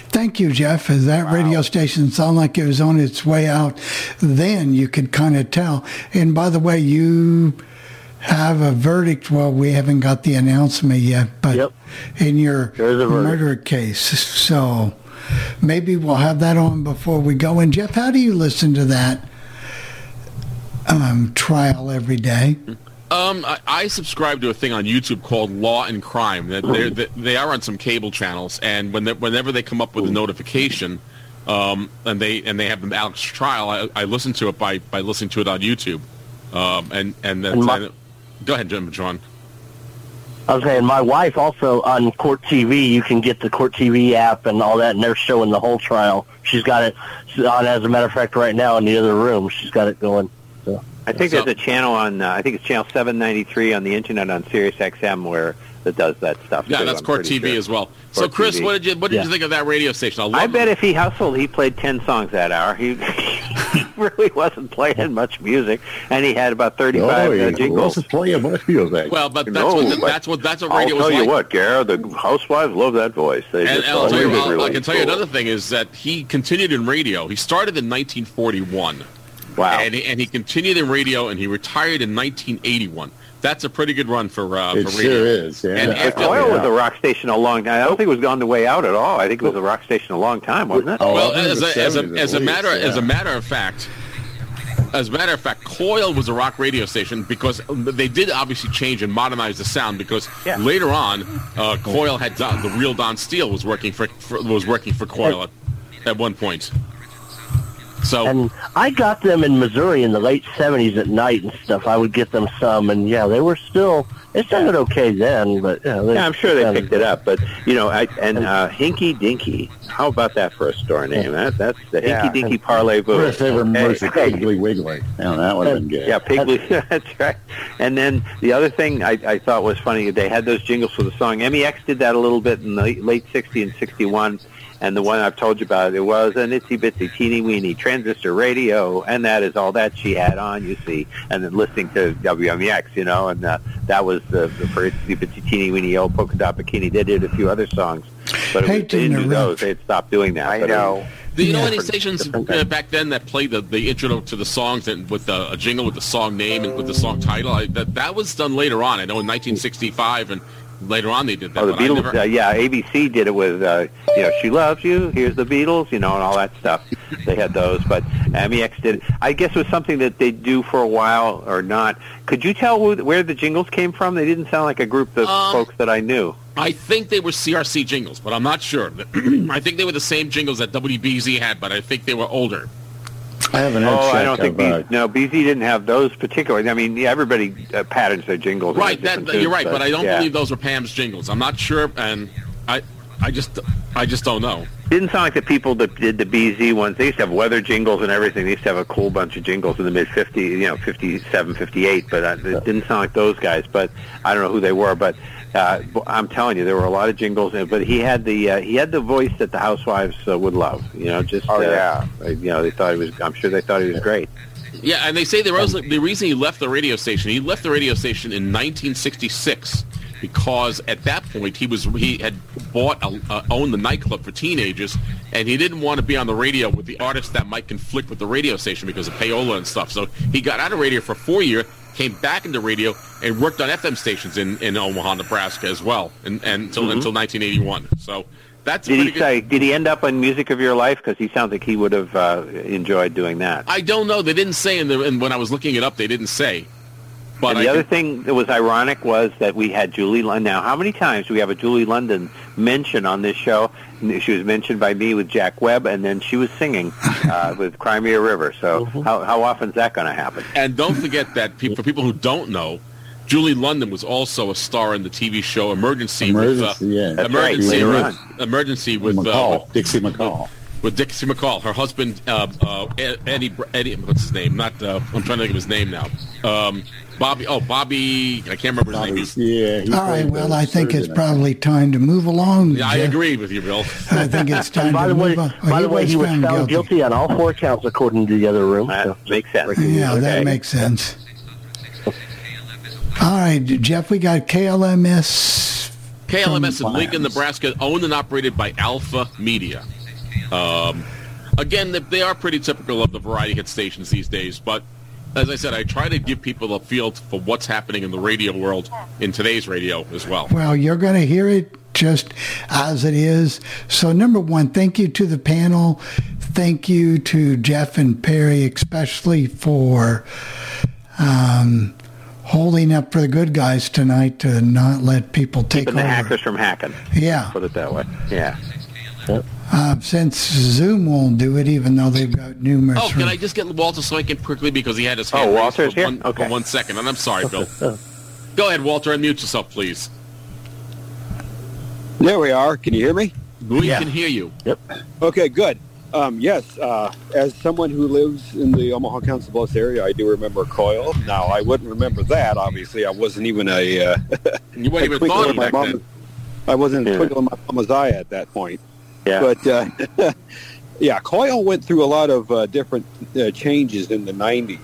Speaker 1: Thank you, Jeff. As that radio station sounded like it was on its way out, then you could kind of tell. And by the way, you have a verdict. Well, we haven't got the announcement yet, but in your murder case, so maybe we'll have that on before we go. And Jeff, how do you listen to that um, trial every day?
Speaker 2: Um, I, I subscribe to a thing on YouTube called Law and Crime. That they they are on some cable channels, and when they, whenever they come up with a notification, um, and they and they have the Alex trial, I, I listen to it by, by listening to it on YouTube. Um, and and then
Speaker 7: my-
Speaker 2: go ahead, Jim, John.
Speaker 7: I was saying, my wife also on Court TV. You can get the Court TV app and all that, and they're showing the whole trial. She's got it on, as a matter of fact, right now in the other room. She's got it going. So
Speaker 6: I think there's a channel on, uh, I think it's channel 793 on the internet on Sirius XM where that does that stuff.
Speaker 2: Yeah,
Speaker 6: too,
Speaker 2: that's
Speaker 6: I'm
Speaker 2: Court TV
Speaker 6: sure.
Speaker 2: as well. So, Chris,
Speaker 6: TV.
Speaker 2: what did you what did
Speaker 6: Yeah.
Speaker 2: you think of that radio station? I, love
Speaker 6: I bet if he hustled, he played 10 songs that hour. He, he really wasn't playing much music, and he had about 35
Speaker 4: Oh,
Speaker 6: uh,
Speaker 4: he
Speaker 6: jingles.
Speaker 4: wasn't playing much music.
Speaker 2: Well, but that's
Speaker 6: No,
Speaker 2: what
Speaker 6: but
Speaker 2: that's what that's what
Speaker 6: I'll
Speaker 2: radio
Speaker 6: tell
Speaker 2: was
Speaker 6: you
Speaker 2: like.
Speaker 6: what, Garrett, the housewives love that voice. They
Speaker 2: And
Speaker 6: just
Speaker 2: I'll tell you, I'll-
Speaker 6: really
Speaker 2: I can tell you another thing is that he continued in radio. He started in 1941.
Speaker 6: Wow.
Speaker 2: And he, and he continued in radio, and he retired in 1981. That's a pretty good run for uh,
Speaker 4: It
Speaker 2: for
Speaker 4: sure
Speaker 2: radio.
Speaker 4: is, yeah.
Speaker 2: And
Speaker 6: But
Speaker 2: after,
Speaker 6: Coil was a rock station a long time. I don't think it was on the way out at all. I think it was a rock station a long time, wasn't it?
Speaker 2: well, as a, as a, as a matter as a matter of fact, as a matter of fact, Coil was a rock radio station because they did obviously change and modernize the sound because later on, uh, Coil had Don, the real Don Steele was working for, for was working for Coil at, at one point. So
Speaker 7: and I got them in Missouri in the late '70s at night and stuff. I would get them some, and yeah, they were still. It sounded okay then, but yeah, they,
Speaker 6: Yeah, I'm sure they
Speaker 7: sounded
Speaker 6: picked it up, but you know, I, and uh, Hinky Dinky. How about that for a store name? That, that's the
Speaker 7: Yeah.
Speaker 6: Hinky Dinky Parley Boo.
Speaker 4: Chris ever was a Piggly Wiggly. Yeah, that would have been good.
Speaker 6: Yeah, Piggly. that's right. And then the other thing I, I thought was funny, they had those jingles for the song. MEX did that a little bit in the late 60 and 61. And the one I've told you about, it was an itsy bitsy teeny weeny transistor radio, and that is all that she had on, you see. And then listening to WMEX, you know, and uh, that was the, the for itsy bitsy teeny weeny old polka dot bikini. They did a few other songs, but it was, they didn't do
Speaker 1: interrupt.
Speaker 6: those. They had stopped doing that.
Speaker 8: I
Speaker 6: but it
Speaker 8: know.
Speaker 6: was-
Speaker 2: Do you know any stations uh, back then that played the, the intro to the songs and with the, a jingle with the song name and with the song title? I, that that was done later on. I know in 1965 and later on they did that.
Speaker 6: Oh, the Beatles,
Speaker 2: never-
Speaker 6: uh, yeah, ABC did it with, uh, you know, She Loves You, Here's the Beatles, you know, and all that stuff. They had those, but MEX did. I guess it was something that they do for a while or not. Could you tell who, where the jingles came from? They didn't sound like a group of
Speaker 2: Um,
Speaker 6: folks that I knew.
Speaker 2: I think they were CRC jingles, but I'm not sure. I think they were the same jingles that WBZ had, but I think they were older.
Speaker 4: I have an
Speaker 6: Oh, I don't think
Speaker 4: of, uh,
Speaker 6: no BZ didn't have those particularly. I mean, yeah, everybody uh, patterns their jingles.
Speaker 2: Right,
Speaker 6: their
Speaker 2: that, you're
Speaker 6: tunes,
Speaker 2: right, but I don't
Speaker 6: yeah.
Speaker 2: believe those are PAMS jingles. I'm not sure, and I I just, I just don't know.
Speaker 6: Didn't sound like the people that did the BZ ones. They used to have weather jingles and everything. They used to have a cool bunch of jingles in the mid 50s, you know, 57, 58. But uh, it didn't sound like those guys. But I don't know who they were. But uh, I'm telling you, there were a lot of jingles. in it. But he had the uh, he had the voice that the housewives uh, would love. You know, just
Speaker 9: Oh,
Speaker 6: uh,
Speaker 9: yeah.
Speaker 6: You know, they thought he was. I'm sure they thought he was great.
Speaker 2: Yeah, and they say the, res- the reason he left the radio station, he left the radio station in 1966 because at that point he was he had bought a, uh, owned the nightclub for teenagers, and he didn't want to be on the radio with the artists that might conflict with the radio station because of payola and stuff. So he got out of radio for four years, came back into radio, and worked on FM stations in, in Omaha, Nebraska as well, and, and until
Speaker 6: Mhm.
Speaker 2: until 1981. So that's
Speaker 6: Did he
Speaker 2: good.
Speaker 6: say? Did he end up on Music of Your Life? Because he sounds like he would have uh, enjoyed doing that.
Speaker 2: I don't know. They didn't say in the and when I was looking it up, they didn't say. But
Speaker 6: and the
Speaker 2: I
Speaker 6: other
Speaker 2: can-
Speaker 6: thing that was ironic was that we had Julie London. Now, how many times do we have a Julie London mention on this show? She was mentioned by me with Jack Webb, and then she was singing uh, with Cry Me a River. So how, how often is that going to happen?
Speaker 2: And don't forget that pe- for people who don't know, Julie London was also a star in the TV show Emergency.
Speaker 4: Emergency,
Speaker 2: with, uh,
Speaker 4: yeah.
Speaker 2: Emergency,
Speaker 4: right,
Speaker 2: with. Emergency with
Speaker 4: McCall,
Speaker 2: uh, with,
Speaker 4: Dixie McCall.
Speaker 2: with Dixie McCall. Her husband, uh, uh, Eddie, Eddie, what's his name? Not, uh, I'm trying to think of his name now. Um, Bobby. Oh, Bobby. I can't remember his name.
Speaker 4: Yeah.
Speaker 1: All right, well, I think it's probably time to move along.
Speaker 2: Yeah, I
Speaker 1: Jeff.
Speaker 2: agree with you, Bill.
Speaker 1: I think it's time
Speaker 7: by
Speaker 1: to
Speaker 7: the way,
Speaker 1: move on. Oh,
Speaker 7: by the way, he was found guilty.
Speaker 1: guilty.
Speaker 7: on all four counts according to the other room. so.
Speaker 6: makes sense.
Speaker 1: Yeah, that makes sense. All right, Jeff, we got KLMS.
Speaker 2: KLMS in Lincoln, Nebraska, owned and operated by Alpha Media. Um, again, they- they are pretty typical of the variety hit stations these days, but as I said, I try to give people a feel for what's happening in the radio world in today's radio as well.
Speaker 1: Well, you're going to hear it just as it is. So, number one, thank you to the panel. Thank you to Jeff and Perry, especially for um, holding up for the good guys tonight to not let people take
Speaker 6: Keeping the
Speaker 1: over.
Speaker 6: hackers from hacking.
Speaker 1: Yeah.
Speaker 6: Put it that way. Yeah.
Speaker 1: Uh, since Zoom won't do it, even though they've got numerous.
Speaker 2: Oh, can I just get Walter so I can quickly because he had his
Speaker 6: Oh,
Speaker 2: hand raised
Speaker 6: Walter's
Speaker 2: for
Speaker 6: here?
Speaker 2: one,
Speaker 6: Okay.
Speaker 2: for one second, and I'm sorry, Bill. Go ahead, Walter, unmute yourself, please.
Speaker 21: There we are. Can you hear me?
Speaker 2: We can hear you.
Speaker 7: Yep.
Speaker 21: Okay, good. Um, yes, uh, as someone who lives in the Omaha Council Bluffs area, I do remember Coil. Now, I wouldn't remember that, obviously. I wasn't even a... Uh,
Speaker 2: You weren't
Speaker 21: a
Speaker 2: even
Speaker 21: twinkle
Speaker 2: thought
Speaker 21: in my
Speaker 2: back
Speaker 21: mama's-
Speaker 2: then.
Speaker 21: I wasn't a
Speaker 6: Yeah.
Speaker 21: twinkle in my mama's eye at that point.
Speaker 6: Yeah.
Speaker 21: But, uh, yeah, Coil went through a lot of uh, different uh, changes in the 90s.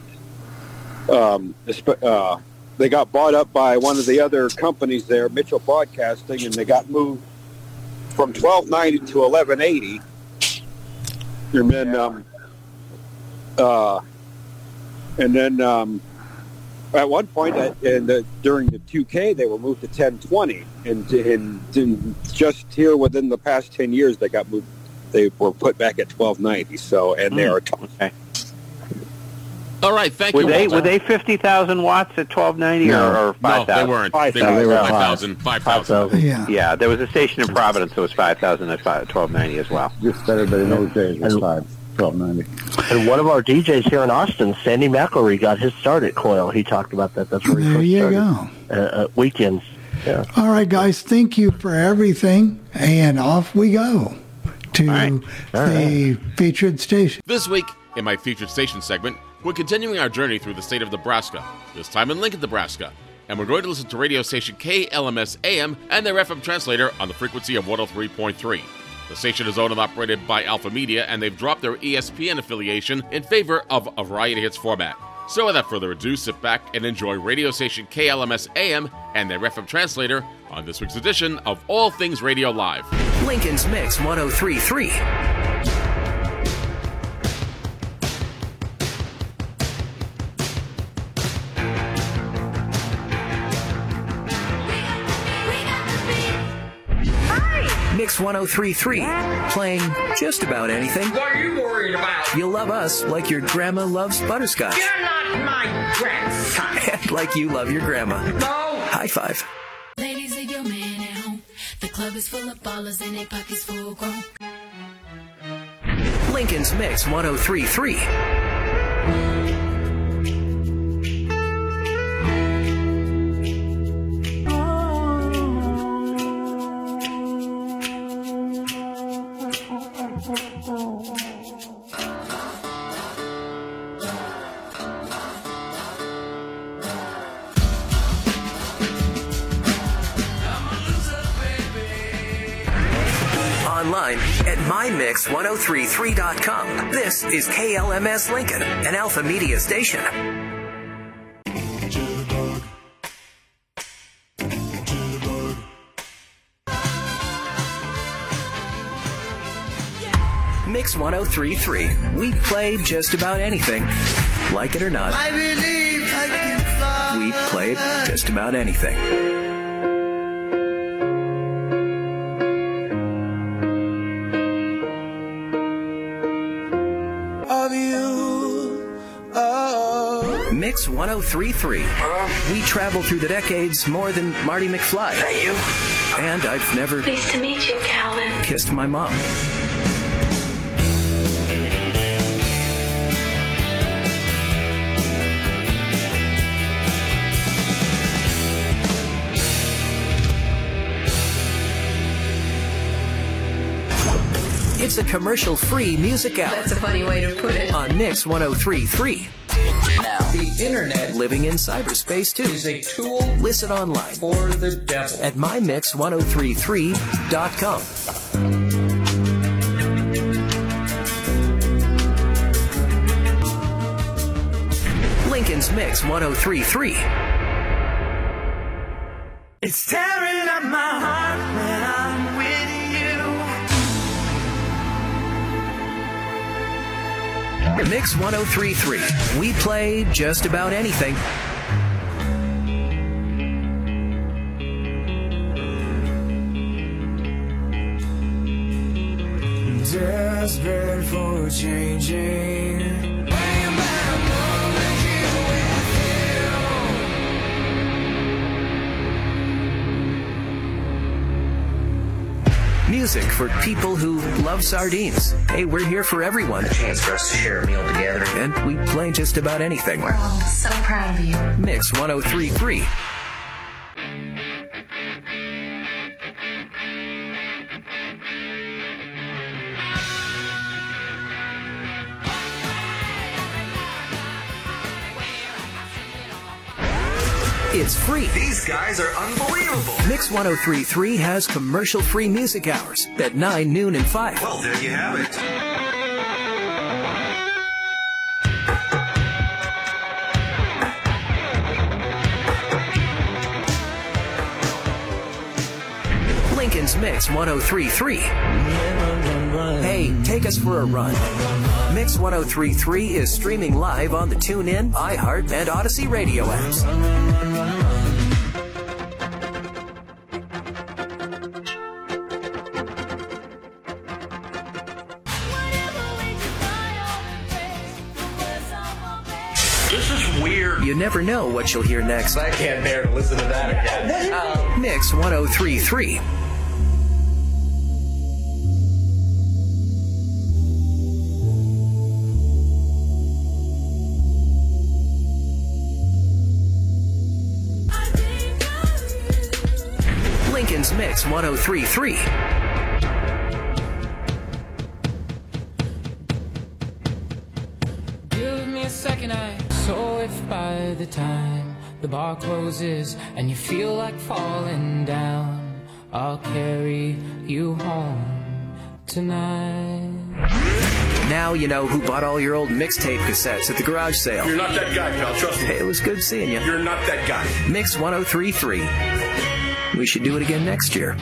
Speaker 21: Um, uh, they got bought up by one of the other companies there, Mitchell Broadcasting, and they got moved from 1290 to 1180. And then, um, uh, and then um, at one point at, in the, during the 2K, they were moved to 1020, and, and, and just here within the past 10 years, they got moved. They were put back at 1290. So, and they
Speaker 6: Hmm.
Speaker 21: are. T-
Speaker 6: Okay.
Speaker 2: All right, thank
Speaker 6: Were
Speaker 2: you,
Speaker 6: they
Speaker 2: Walter.
Speaker 6: were they fifty thousand watts at twelve ninety or, or
Speaker 2: No,
Speaker 6: five thousand?
Speaker 2: they weren't. They were
Speaker 21: thousand.
Speaker 2: 5,000. 5,000.
Speaker 1: Yeah.
Speaker 6: Yeah, there was a station in Providence that was five thousand at twelve ninety as well.
Speaker 4: Just everybody knows those days was five, twelve ninety.
Speaker 7: And one of our DJs here in Austin, Sandy McElroy, got his start at Coil. He talked about that. That's where he
Speaker 1: There
Speaker 7: first
Speaker 1: you
Speaker 7: started.
Speaker 1: go.
Speaker 7: Uh, uh, weekends. Yeah.
Speaker 1: All right, guys, thank you for everything. And off we go to the featured station.
Speaker 2: This week, in my featured station segment, we're continuing our journey through the state of Nebraska, this time in Lincoln, Nebraska. And we're going to listen to radio station KLMS AM and their FM translator on the frequency of 103.3. The station is owned and operated by Alpha Media, and they've dropped their ESPN affiliation in favor of a variety hits format. So without further ado, sit back and enjoy radio station KLMS AM and their FM translator on this week's edition of All Things Radio Live.
Speaker 22: Lincoln's Mix 1033. 1033. Playing just about anything.
Speaker 23: What are you worried about?
Speaker 22: You'll love us like your grandma loves butterscotch.
Speaker 23: You're not my grandson.
Speaker 22: And like you love your grandma.
Speaker 23: No.
Speaker 22: High five.
Speaker 24: Ladies, leave your man at home. The club is full of ballers and their pockets full grown.
Speaker 22: Lincoln's Mix 1033. mymix1033.com. This is KLMS Lincoln, an Alpha Media station. Mix 1033. We play just about anything. Like it or not,
Speaker 16: I believe I can fly.
Speaker 22: we play just about anything. Mix 1033. We travel through the decades more than Marty McFly. That you? And I've never.
Speaker 24: Nice to meet you, Calvin.
Speaker 22: Kissed my mom. It's a commercial free music hour.
Speaker 24: That's a funny way to put it.
Speaker 22: On Mix 1033.
Speaker 25: The internet,
Speaker 22: living in cyberspace too,
Speaker 25: is a tool.
Speaker 22: Listen online
Speaker 25: for the devil
Speaker 22: at mymix1033.com. Lincoln's Mix 1033.
Speaker 16: It's 10.
Speaker 22: Mix 1033. We play just about anything.
Speaker 16: Desperate for changing.
Speaker 22: Music for people who love sardines. Hey, we're here for everyone.
Speaker 25: A chance for us to share a meal together.
Speaker 22: And we play just about anything.
Speaker 24: Oh, we're all so proud of you.
Speaker 22: Mix 1033. It's free. These guys are unbelievable. Mix 1033 has commercial free music hours at 9, noon, and 5.
Speaker 25: Well, there you have it.
Speaker 22: Lincoln's Mix 1033. Hey, take us for a run. Mix 1033 is streaming live on the TuneIn, iHeart, and Audacy radio apps.
Speaker 25: This is weird.
Speaker 22: You never know what you'll hear next.
Speaker 25: I can't bear to listen to that again. Um,
Speaker 22: Mix 1033. Mix 1033.
Speaker 26: Give me a second, I. So if by the time the bar closes and you feel like falling down, I'll carry you home tonight.
Speaker 22: Now you know who bought all your old mixtape cassettes at the garage sale.
Speaker 27: You're not that guy, pal. Trust me.
Speaker 22: Hey, it was good seeing you.
Speaker 27: You're not that guy.
Speaker 22: Mix 1033. We should do it again next year.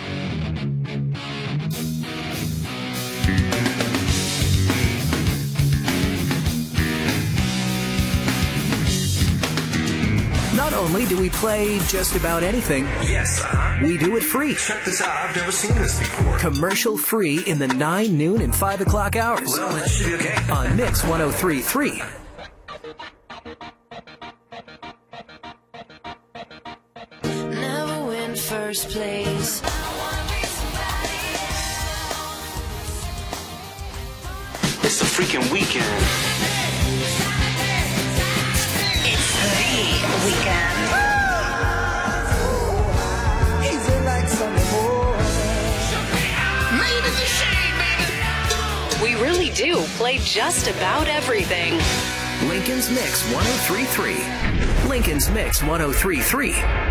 Speaker 22: Not only do we play just about anything,
Speaker 25: yes, uh-huh.
Speaker 22: we do it free.
Speaker 25: Check this out. I've never seen this before.
Speaker 22: Commercial free in the 9, noon, and 5 o'clock hours.
Speaker 25: Well, that should be okay.
Speaker 22: On Mix 1033.
Speaker 24: First place.
Speaker 25: It's a freaking weekend.
Speaker 24: It's the weekend.
Speaker 16: Easy like Sunday morning.
Speaker 28: We really do play just about everything.
Speaker 22: Lincoln's Mix 1033. Lincoln's Mix 1033.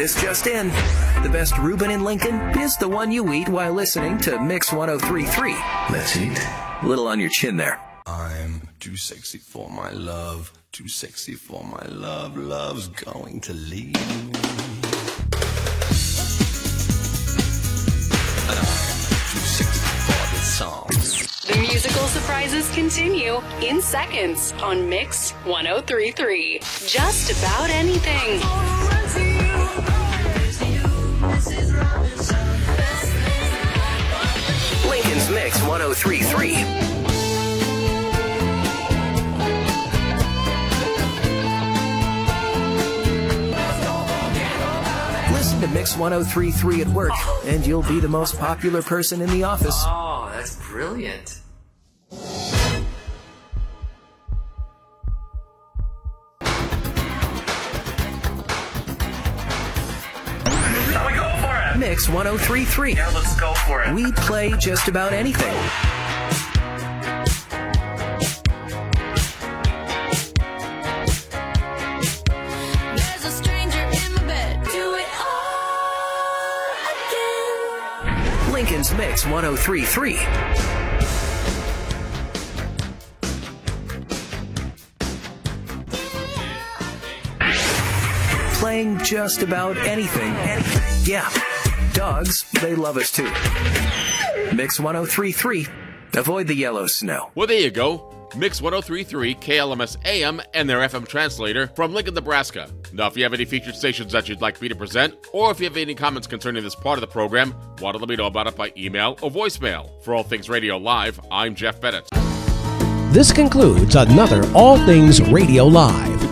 Speaker 22: This just in. The best Reuben in Lincoln is the one you eat while listening to Mix 1033.
Speaker 25: Let's eat.
Speaker 22: A little on your chin there.
Speaker 25: I'm too sexy for my love. Too sexy for my love. Love's going to leave me. Too sexy for this song.
Speaker 28: The musical surprises continue in seconds on Mix 1033. Just about anything.
Speaker 22: Lincoln's Mix 1033. Listen to Mix 1033 at work, and you'll be the most popular person in the office.
Speaker 26: Oh, that's brilliant.
Speaker 22: 1033.
Speaker 27: Yeah, let's go for it.
Speaker 22: We play just about anything.
Speaker 24: There's a stranger in my bed. Do it all again.
Speaker 22: Lincoln's Mix 1033. Playing just about anything. Yeah, dogs, they love us too. Mix 1033. Avoid the yellow snow.
Speaker 2: Well, there you go. Mix 1033, KLMS AM, and their FM translator from Lincoln, Nebraska. Now, if you have any featured stations that you'd like me to present, or if you have any comments concerning this part of the program, want to let me know about it by email or voicemail. For All Things Radio Live, I'm Jeff Bennett.
Speaker 29: This concludes another All Things Radio Live.